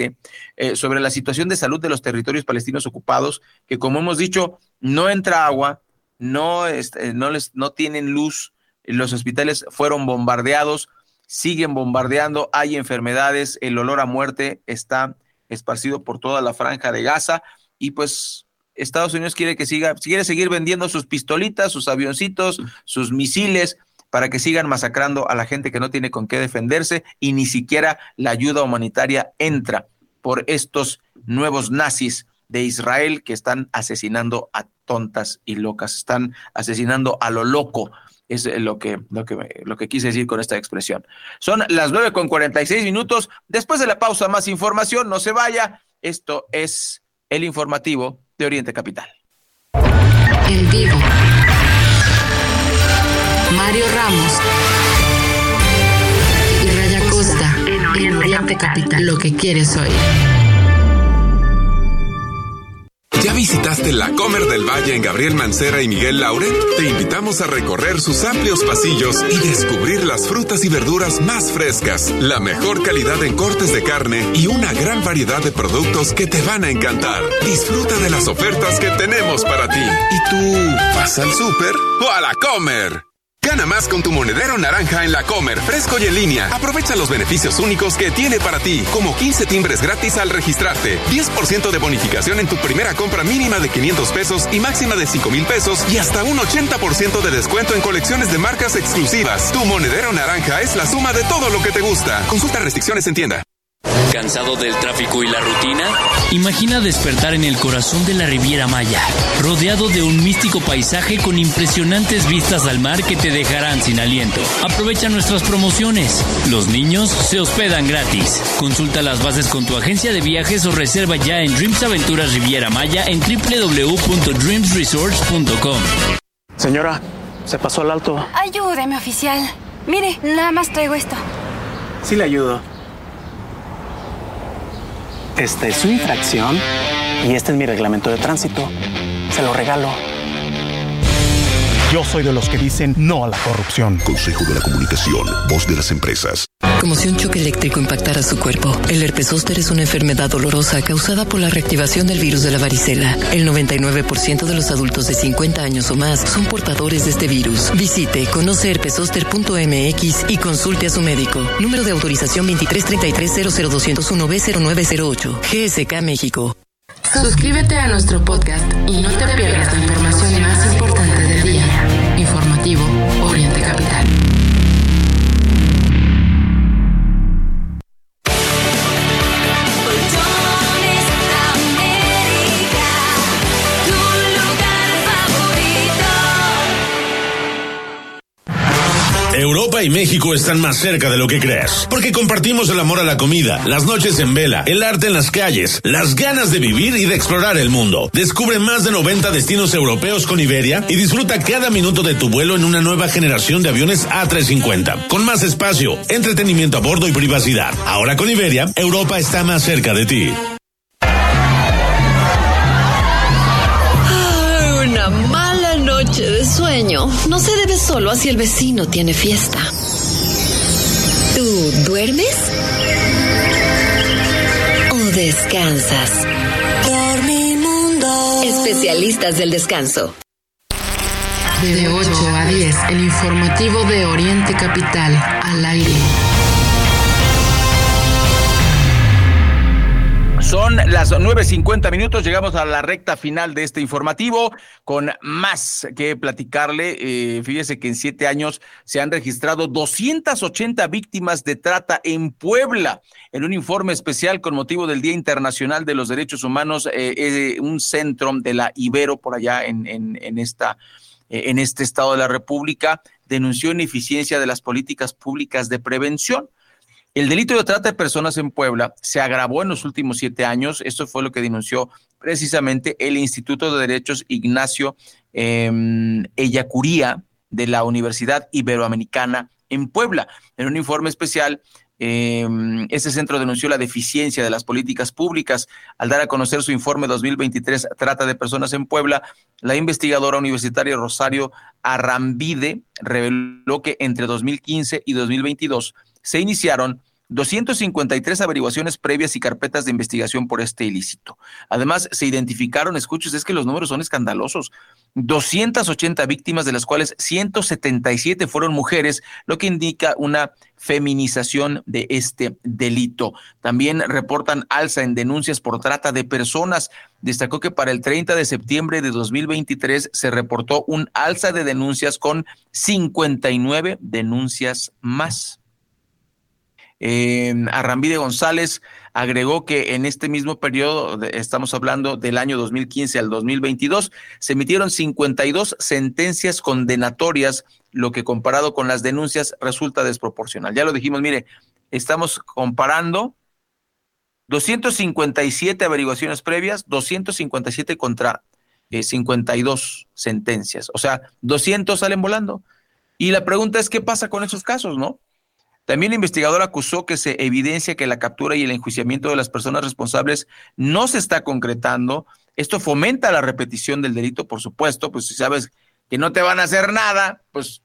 eh, sobre la situación de salud de los territorios palestinos ocupados, que como hemos dicho, no entra agua, no, este, no, les, no tienen luz, los hospitales fueron bombardeados, siguen bombardeando, hay enfermedades, el olor a muerte está esparcido por toda la franja de Gaza y pues Estados Unidos quiere que siga, quiere seguir vendiendo sus pistolitas, sus avioncitos, sus misiles para que sigan masacrando a la gente que no tiene con qué defenderse y ni siquiera la ayuda humanitaria entra por estos nuevos nazis de Israel que están asesinando a tontas y locas, están asesinando a lo loco. Es lo que, lo que, lo que quise decir con esta expresión. Son las nueve con 46 minutos. Después de la pausa, más información. No se vaya. Esto es el informativo de Oriente Capital. En vivo. Mario Ramos y Raya Costa en Oriente Capital. Lo que quieres hoy. ¿Ya visitaste la Comer del Valle en Gabriel Mancera y Miguel Lauren? Te invitamos a recorrer sus amplios pasillos y descubrir las frutas y verduras más frescas, la mejor calidad en cortes de carne y una gran variedad de productos que te van a encantar. Disfruta de las ofertas que tenemos para ti. ¿Y tú vas al súper o a la Comer? Gana más con tu monedero naranja en la Comer, fresco y en línea. Aprovecha los beneficios únicos que tiene para ti, como 15 timbres gratis al registrarte, 10% de bonificación en tu primera compra mínima de 500 pesos y máxima de 5 mil pesos y hasta un 80% de descuento en colecciones de marcas exclusivas. Tu monedero naranja es la suma de todo lo que te gusta. Consulta restricciones en tienda. ¿Cansado del tráfico y la rutina? Imagina despertar en el corazón de la Riviera Maya, rodeado de un místico paisaje con impresionantes vistas al mar que te dejarán sin aliento. Aprovecha nuestras promociones. Los niños se hospedan gratis. Consulta las bases con tu agencia de viajes o reserva ya en Dreams Aventuras Riviera Maya en www.dreamsresorts.com. Señora, se pasó al alto. Ayúdeme, oficial. Mire, nada más traigo esto. Sí le ayudo. Esta es su infracción y este es mi reglamento de tránsito. Se lo regalo. Yo soy de los que dicen no a la corrupción. Consejo de la Comunicación, voz de las empresas. Como si un choque eléctrico impactara su cuerpo. El herpes zóster es una enfermedad dolorosa causada por la reactivación del virus de la varicela. El 99% de los adultos de 50 años o más son portadores de este virus. Visite conoceherpesoster.mx y consulte a su médico. Número de autorización 2333-00201B0908. GSK México. Suscríbete a nuestro podcast y no te pierdas la información más importante Y México están más cerca de lo que crees, porque compartimos el amor a la comida, las noches en vela, el arte en las calles, las ganas de vivir y de explorar el mundo. Descubre más de 90 destinos europeos con Iberia y disfruta cada minuto de tu vuelo en una nueva generación de aviones A350, con más espacio, entretenimiento a bordo y privacidad. Ahora con Iberia, Europa está más cerca de ti. Noche de sueño no se debe solo a si el vecino tiene fiesta. ¿Tú duermes? ¿O descansas? Dormimundo. Especialistas del descanso. De 8 a 10, el informativo de Oriente Capital, al aire. Son las 9.50 minutos, llegamos a la recta final de este informativo con más que platicarle. Eh, fíjese que en siete años se han registrado 280 víctimas de trata en Puebla. En un informe especial con motivo del Día Internacional de los Derechos Humanos, eh, un centro de la Ibero por allá en, esta, eh, en este estado de la República denunció ineficiencia de las políticas públicas de prevención. El delito de trata de personas en Puebla se agravó en los últimos siete años. Esto fue lo que denunció precisamente el Instituto de Derechos Ignacio eh, Ellacuría de la Universidad Iberoamericana en Puebla. En un informe especial, eh, este centro denunció la deficiencia de las políticas públicas. Al dar a conocer su informe 2023 Trata de Personas en Puebla, la investigadora universitaria Rosario Arrambide reveló que entre 2015 y 2022 se iniciaron 253 averiguaciones previas y carpetas de investigación por este ilícito. Además, se identificaron, escuches, es que los números son escandalosos, 280 víctimas, de las cuales 177 fueron mujeres, lo que indica una feminización de este delito. También reportan alza en denuncias por trata de personas. Destacó que para el 30 de septiembre de 2023 se reportó un alza de denuncias con 59 denuncias más. Eh, Arrambide González agregó que en este mismo periodo, estamos hablando del año 2015 al 2022, se emitieron 52 sentencias condenatorias, lo que comparado con las denuncias resulta desproporcional. Ya lo dijimos, mire, estamos comparando 257 averiguaciones previas, 257 contra 52 eh, sentencias. O sea, 200 salen volando. Y la pregunta es, ¿qué pasa con esos casos, no? También el investigador acusó que se evidencia que la captura y el enjuiciamiento de las personas responsables no se está concretando. Esto fomenta la repetición del delito, por supuesto, pues si sabes que no te van a hacer nada, pues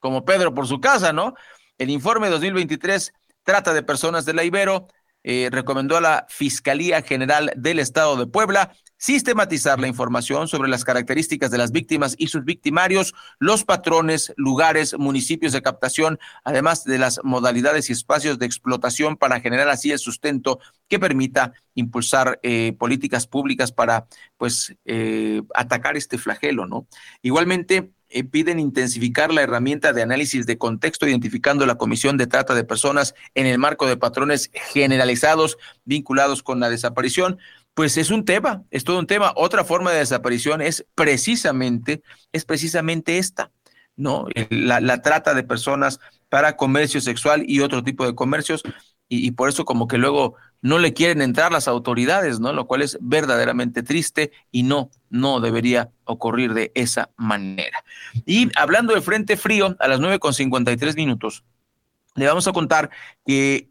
como Pedro por su casa, ¿no? El informe 2023 trata de personas de la Ibero, eh, recomendó a la Fiscalía General del Estado de Puebla sistematizar la información sobre las características de las víctimas y sus victimarios, los patrones, lugares, municipios de captación, además de las modalidades y espacios de explotación para generar así el sustento que permita impulsar eh, políticas públicas para pues eh, atacar este flagelo, ¿no? Igualmente, eh, piden intensificar la herramienta de análisis de contexto, identificando la comisión de trata de personas en el marco de patrones generalizados vinculados con la desaparición pues es un tema, es todo un tema. Otra forma de desaparición es precisamente, es precisamente esta, ¿no? La, trata de personas para comercio sexual y otro tipo de comercios, y, por eso como que luego no le quieren entrar las autoridades, ¿no? Lo cual es verdaderamente triste y no, no debería ocurrir de esa manera. Y hablando de Frente Frío, a las nueve con tres minutos, le vamos a contar que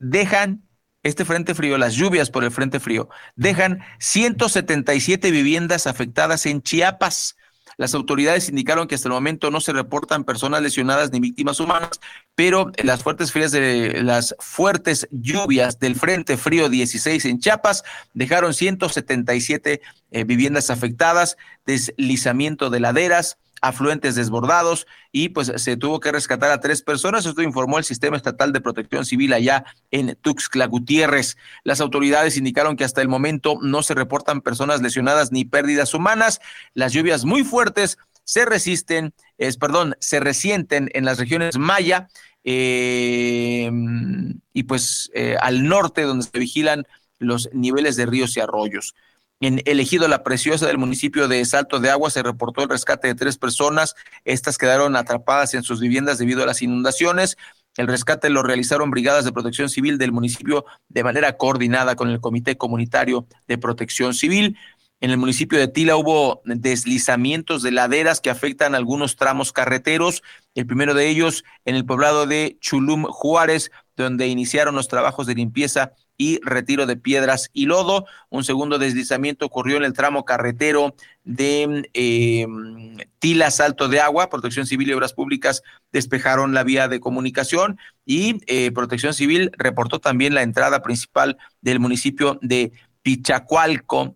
dejan este frente frío, las lluvias por el frente frío, dejan 177 viviendas afectadas en Chiapas. Las autoridades indicaron que hasta el momento no se reportan personas lesionadas ni víctimas humanas, pero las fuertes frías de las fuertes lluvias del Frente Frío 16 en Chiapas dejaron 177 eh, viviendas afectadas, deslizamiento de laderas, afluentes desbordados y pues se tuvo que rescatar a tres personas. Esto informó el Sistema Estatal de Protección Civil allá en Tuxtla Gutiérrez. Las autoridades indicaron que hasta el momento no se reportan personas lesionadas ni pérdidas humanas. Las lluvias muy fuertes se resisten, es, perdón, se resienten en las regiones Maya eh, y pues eh, al norte donde se vigilan los niveles de ríos y arroyos. En elegido La Preciosa del municipio de Salto de Agua se reportó el rescate de tres personas. Estas quedaron atrapadas en sus viviendas debido a las inundaciones. El rescate lo realizaron brigadas de protección civil del municipio de manera coordinada con el Comité Comunitario de Protección Civil. En el municipio de Tila hubo deslizamientos de laderas que afectan algunos tramos carreteros. El primero de ellos en el poblado de Chulum Juárez, donde iniciaron los trabajos de limpieza y retiro de piedras y lodo. Un segundo deslizamiento ocurrió en el tramo carretero de eh, Tila Salto de Agua. Protección Civil y Obras Públicas despejaron la vía de comunicación y eh, Protección Civil reportó también la entrada principal del municipio de Pichacualco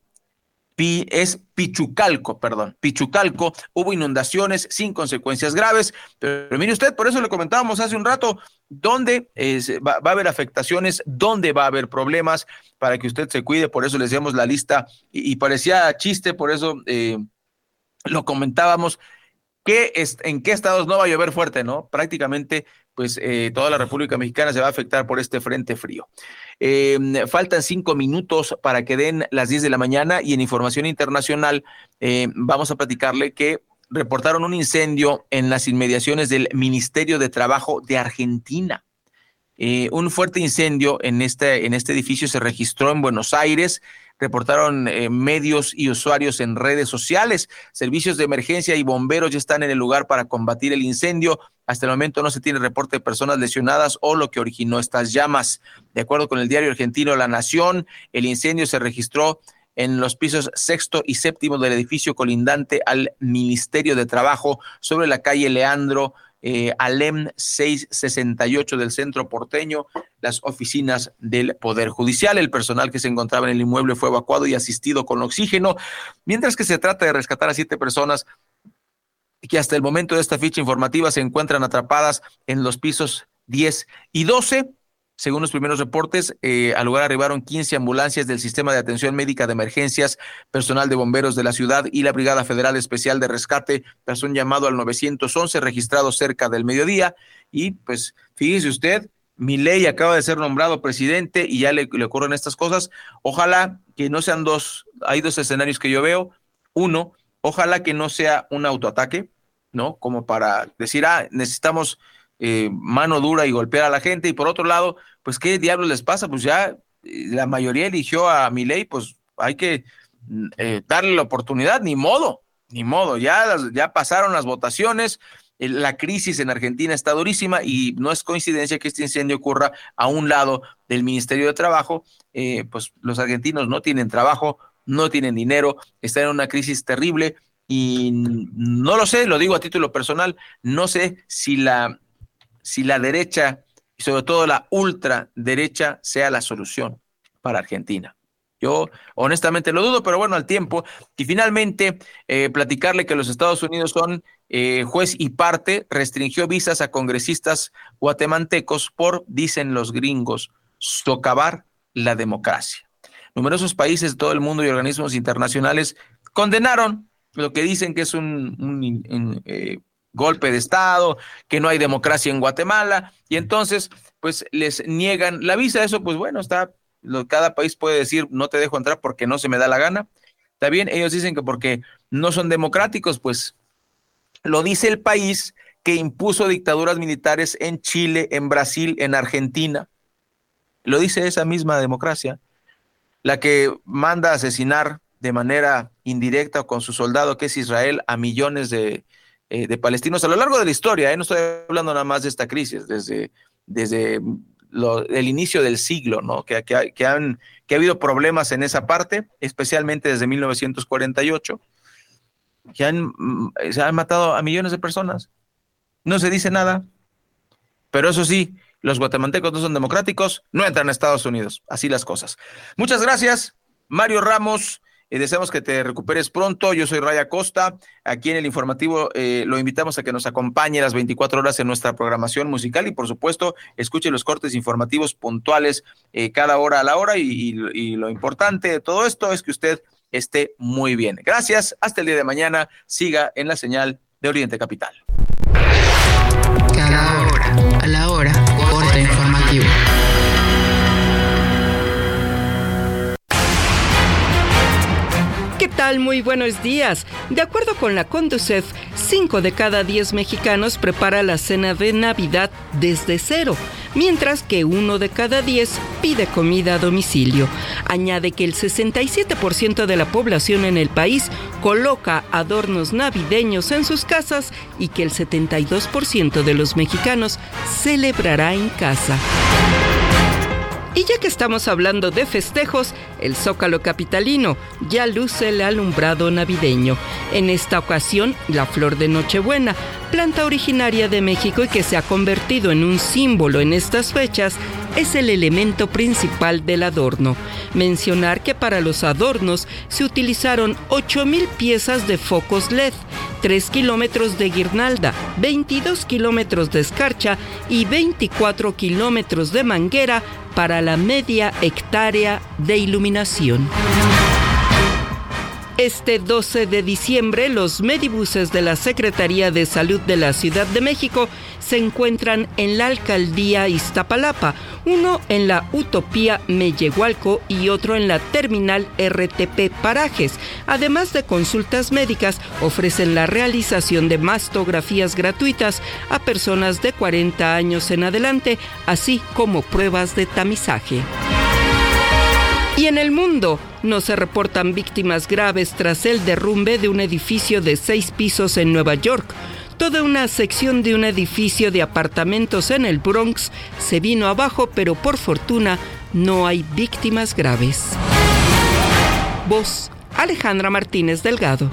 es Pichucalco, perdón, Pichucalco, hubo inundaciones sin consecuencias graves, pero, mire usted, por eso le comentábamos hace un rato, dónde va, a haber afectaciones, dónde va a haber problemas, para que usted se cuide, por eso le decíamos la lista, y, parecía chiste, por eso eh, lo comentábamos, que en qué estados no va a llover fuerte, ¿no? Prácticamente, pues eh, toda la República Mexicana se va a afectar por este frente frío. Eh, faltan cinco minutos para que den las 10 de la mañana y en información internacional eh, vamos a platicarle que reportaron un incendio en las inmediaciones del Ministerio de Trabajo de Argentina. Eh, un fuerte incendio en este, en este edificio se registró en Buenos Aires reportaron eh, medios y usuarios en redes sociales. Servicios de emergencia y bomberos ya están en el lugar para combatir el incendio. Hasta el momento no se tiene reporte de personas lesionadas o lo que originó estas llamas. De acuerdo con el diario argentino La Nación, el incendio se registró en los pisos sexto y séptimo del edificio colindante al Ministerio de Trabajo sobre la calle Leandro eh, Alem 668 del centro porteño, las oficinas del Poder Judicial. El personal que se encontraba en el inmueble fue evacuado y asistido con oxígeno, mientras que se trata de rescatar a siete personas que hasta el momento de esta ficha informativa se encuentran atrapadas en los pisos 10 y 12 según los primeros reportes, eh, al lugar arribaron 15 ambulancias del Sistema de Atención Médica de Emergencias, personal de bomberos de la ciudad y la Brigada Federal Especial de Rescate, tras un llamado al 911 registrado cerca del mediodía. Y pues fíjese usted, mi ley acaba de ser nombrado presidente y ya le, le ocurren estas cosas. Ojalá que no sean dos, hay dos escenarios que yo veo. Uno, ojalá que no sea un autoataque, ¿no? Como para decir, ah, necesitamos eh, mano dura y golpear a la gente. Y por otro lado, pues, ¿qué diablos les pasa? Pues ya eh, la mayoría eligió a ley pues hay que mm, eh, darle la oportunidad, ni modo, ni modo. Ya, ya pasaron las votaciones. La crisis en Argentina está durísima y no es coincidencia que este incendio ocurra a un lado del Ministerio de Trabajo. pues los argentinos no tienen trabajo, no tienen dinero, están en una crisis terrible y no lo sé, lo digo a título personal, no sé si la si la derecha y sobre todo la ultraderecha sea la solución para Argentina. Yo honestamente lo dudo, pero bueno, al tiempo. Y finalmente, eh, platicarle que los Estados Unidos son eh, juez y parte, restringió visas a congresistas guatemaltecos por, dicen los gringos, socavar la democracia. Numerosos países de todo el mundo y organismos internacionales condenaron lo que dicen que es un, eh, golpe de Estado, que no hay democracia en Guatemala, y entonces, pues les niegan la visa. Eso, pues bueno, está, cada país puede decir, no te dejo entrar porque no se me da la gana. También ellos dicen que porque no son democráticos, pues lo dice el país que impuso dictaduras militares en Chile, en Brasil, en Argentina. Lo dice esa misma democracia, la que manda asesinar de manera indirecta con su soldado, que es Israel, a millones de, eh, de palestinos a lo largo de la historia. ¿eh? No estoy hablando nada más de esta crisis, desde, desde el inicio del siglo, ¿no? Que, que, han, que ha habido problemas en esa parte, especialmente desde 1948, que han, mm, se han matado a millones de personas. No se dice nada, pero eso sí, los guatemaltecos no son democráticos, no entran a Estados Unidos. Así las cosas. Muchas gracias, Mario Ramos. Eh, deseamos que te recuperes pronto. Yo soy Raya Costa. Aquí en el informativo eh, lo invitamos a que nos acompañe las 24 horas en nuestra programación musical y, por supuesto, escuche los cortes informativos puntuales eh, cada hora a la hora. Y, y lo importante de todo esto es que usted esté muy bien. Gracias. Hasta el día de mañana. Siga en la señal de Oriente Capital. Cada hora, a la hora, corte informativo. Muy buenos días. De acuerdo con la Conducef, 5 de cada 10 mexicanos prepara la cena de Navidad desde cero, mientras que uno de cada 10 pide comida a domicilio. Añade que el 67% de la población en el país coloca adornos navideños en sus casas y que el 72% de los mexicanos celebrará en casa. Y ya que estamos hablando de festejos, el Zócalo Capitalino ya luce el alumbrado navideño. En esta ocasión, la flor de Nochebuena, planta originaria de México y que se ha convertido en un símbolo en estas fechas, es el elemento principal del adorno. Mencionar que para los adornos se utilizaron 8.000 piezas de focos LED, 3 kilómetros de guirnalda, 22 kilómetros de escarcha y 24 kilómetros de manguera para la media hectárea de iluminación. Este 12 de diciembre, los medibuses de la Secretaría de Salud de la Ciudad de México se encuentran en la alcaldía Iztapalapa, uno en la Utopía Mellehualco y otro en la terminal RTP Parajes. Además de consultas médicas, ofrecen la realización de mastografías gratuitas a personas de 40 años en adelante, así como pruebas de tamizaje. Y en el mundo no se reportan víctimas graves tras el derrumbe de un edificio de seis pisos en Nueva York. Toda una sección de un edificio de apartamentos en el Bronx se vino abajo, pero por fortuna no hay víctimas graves. Voz Alejandra Martínez Delgado.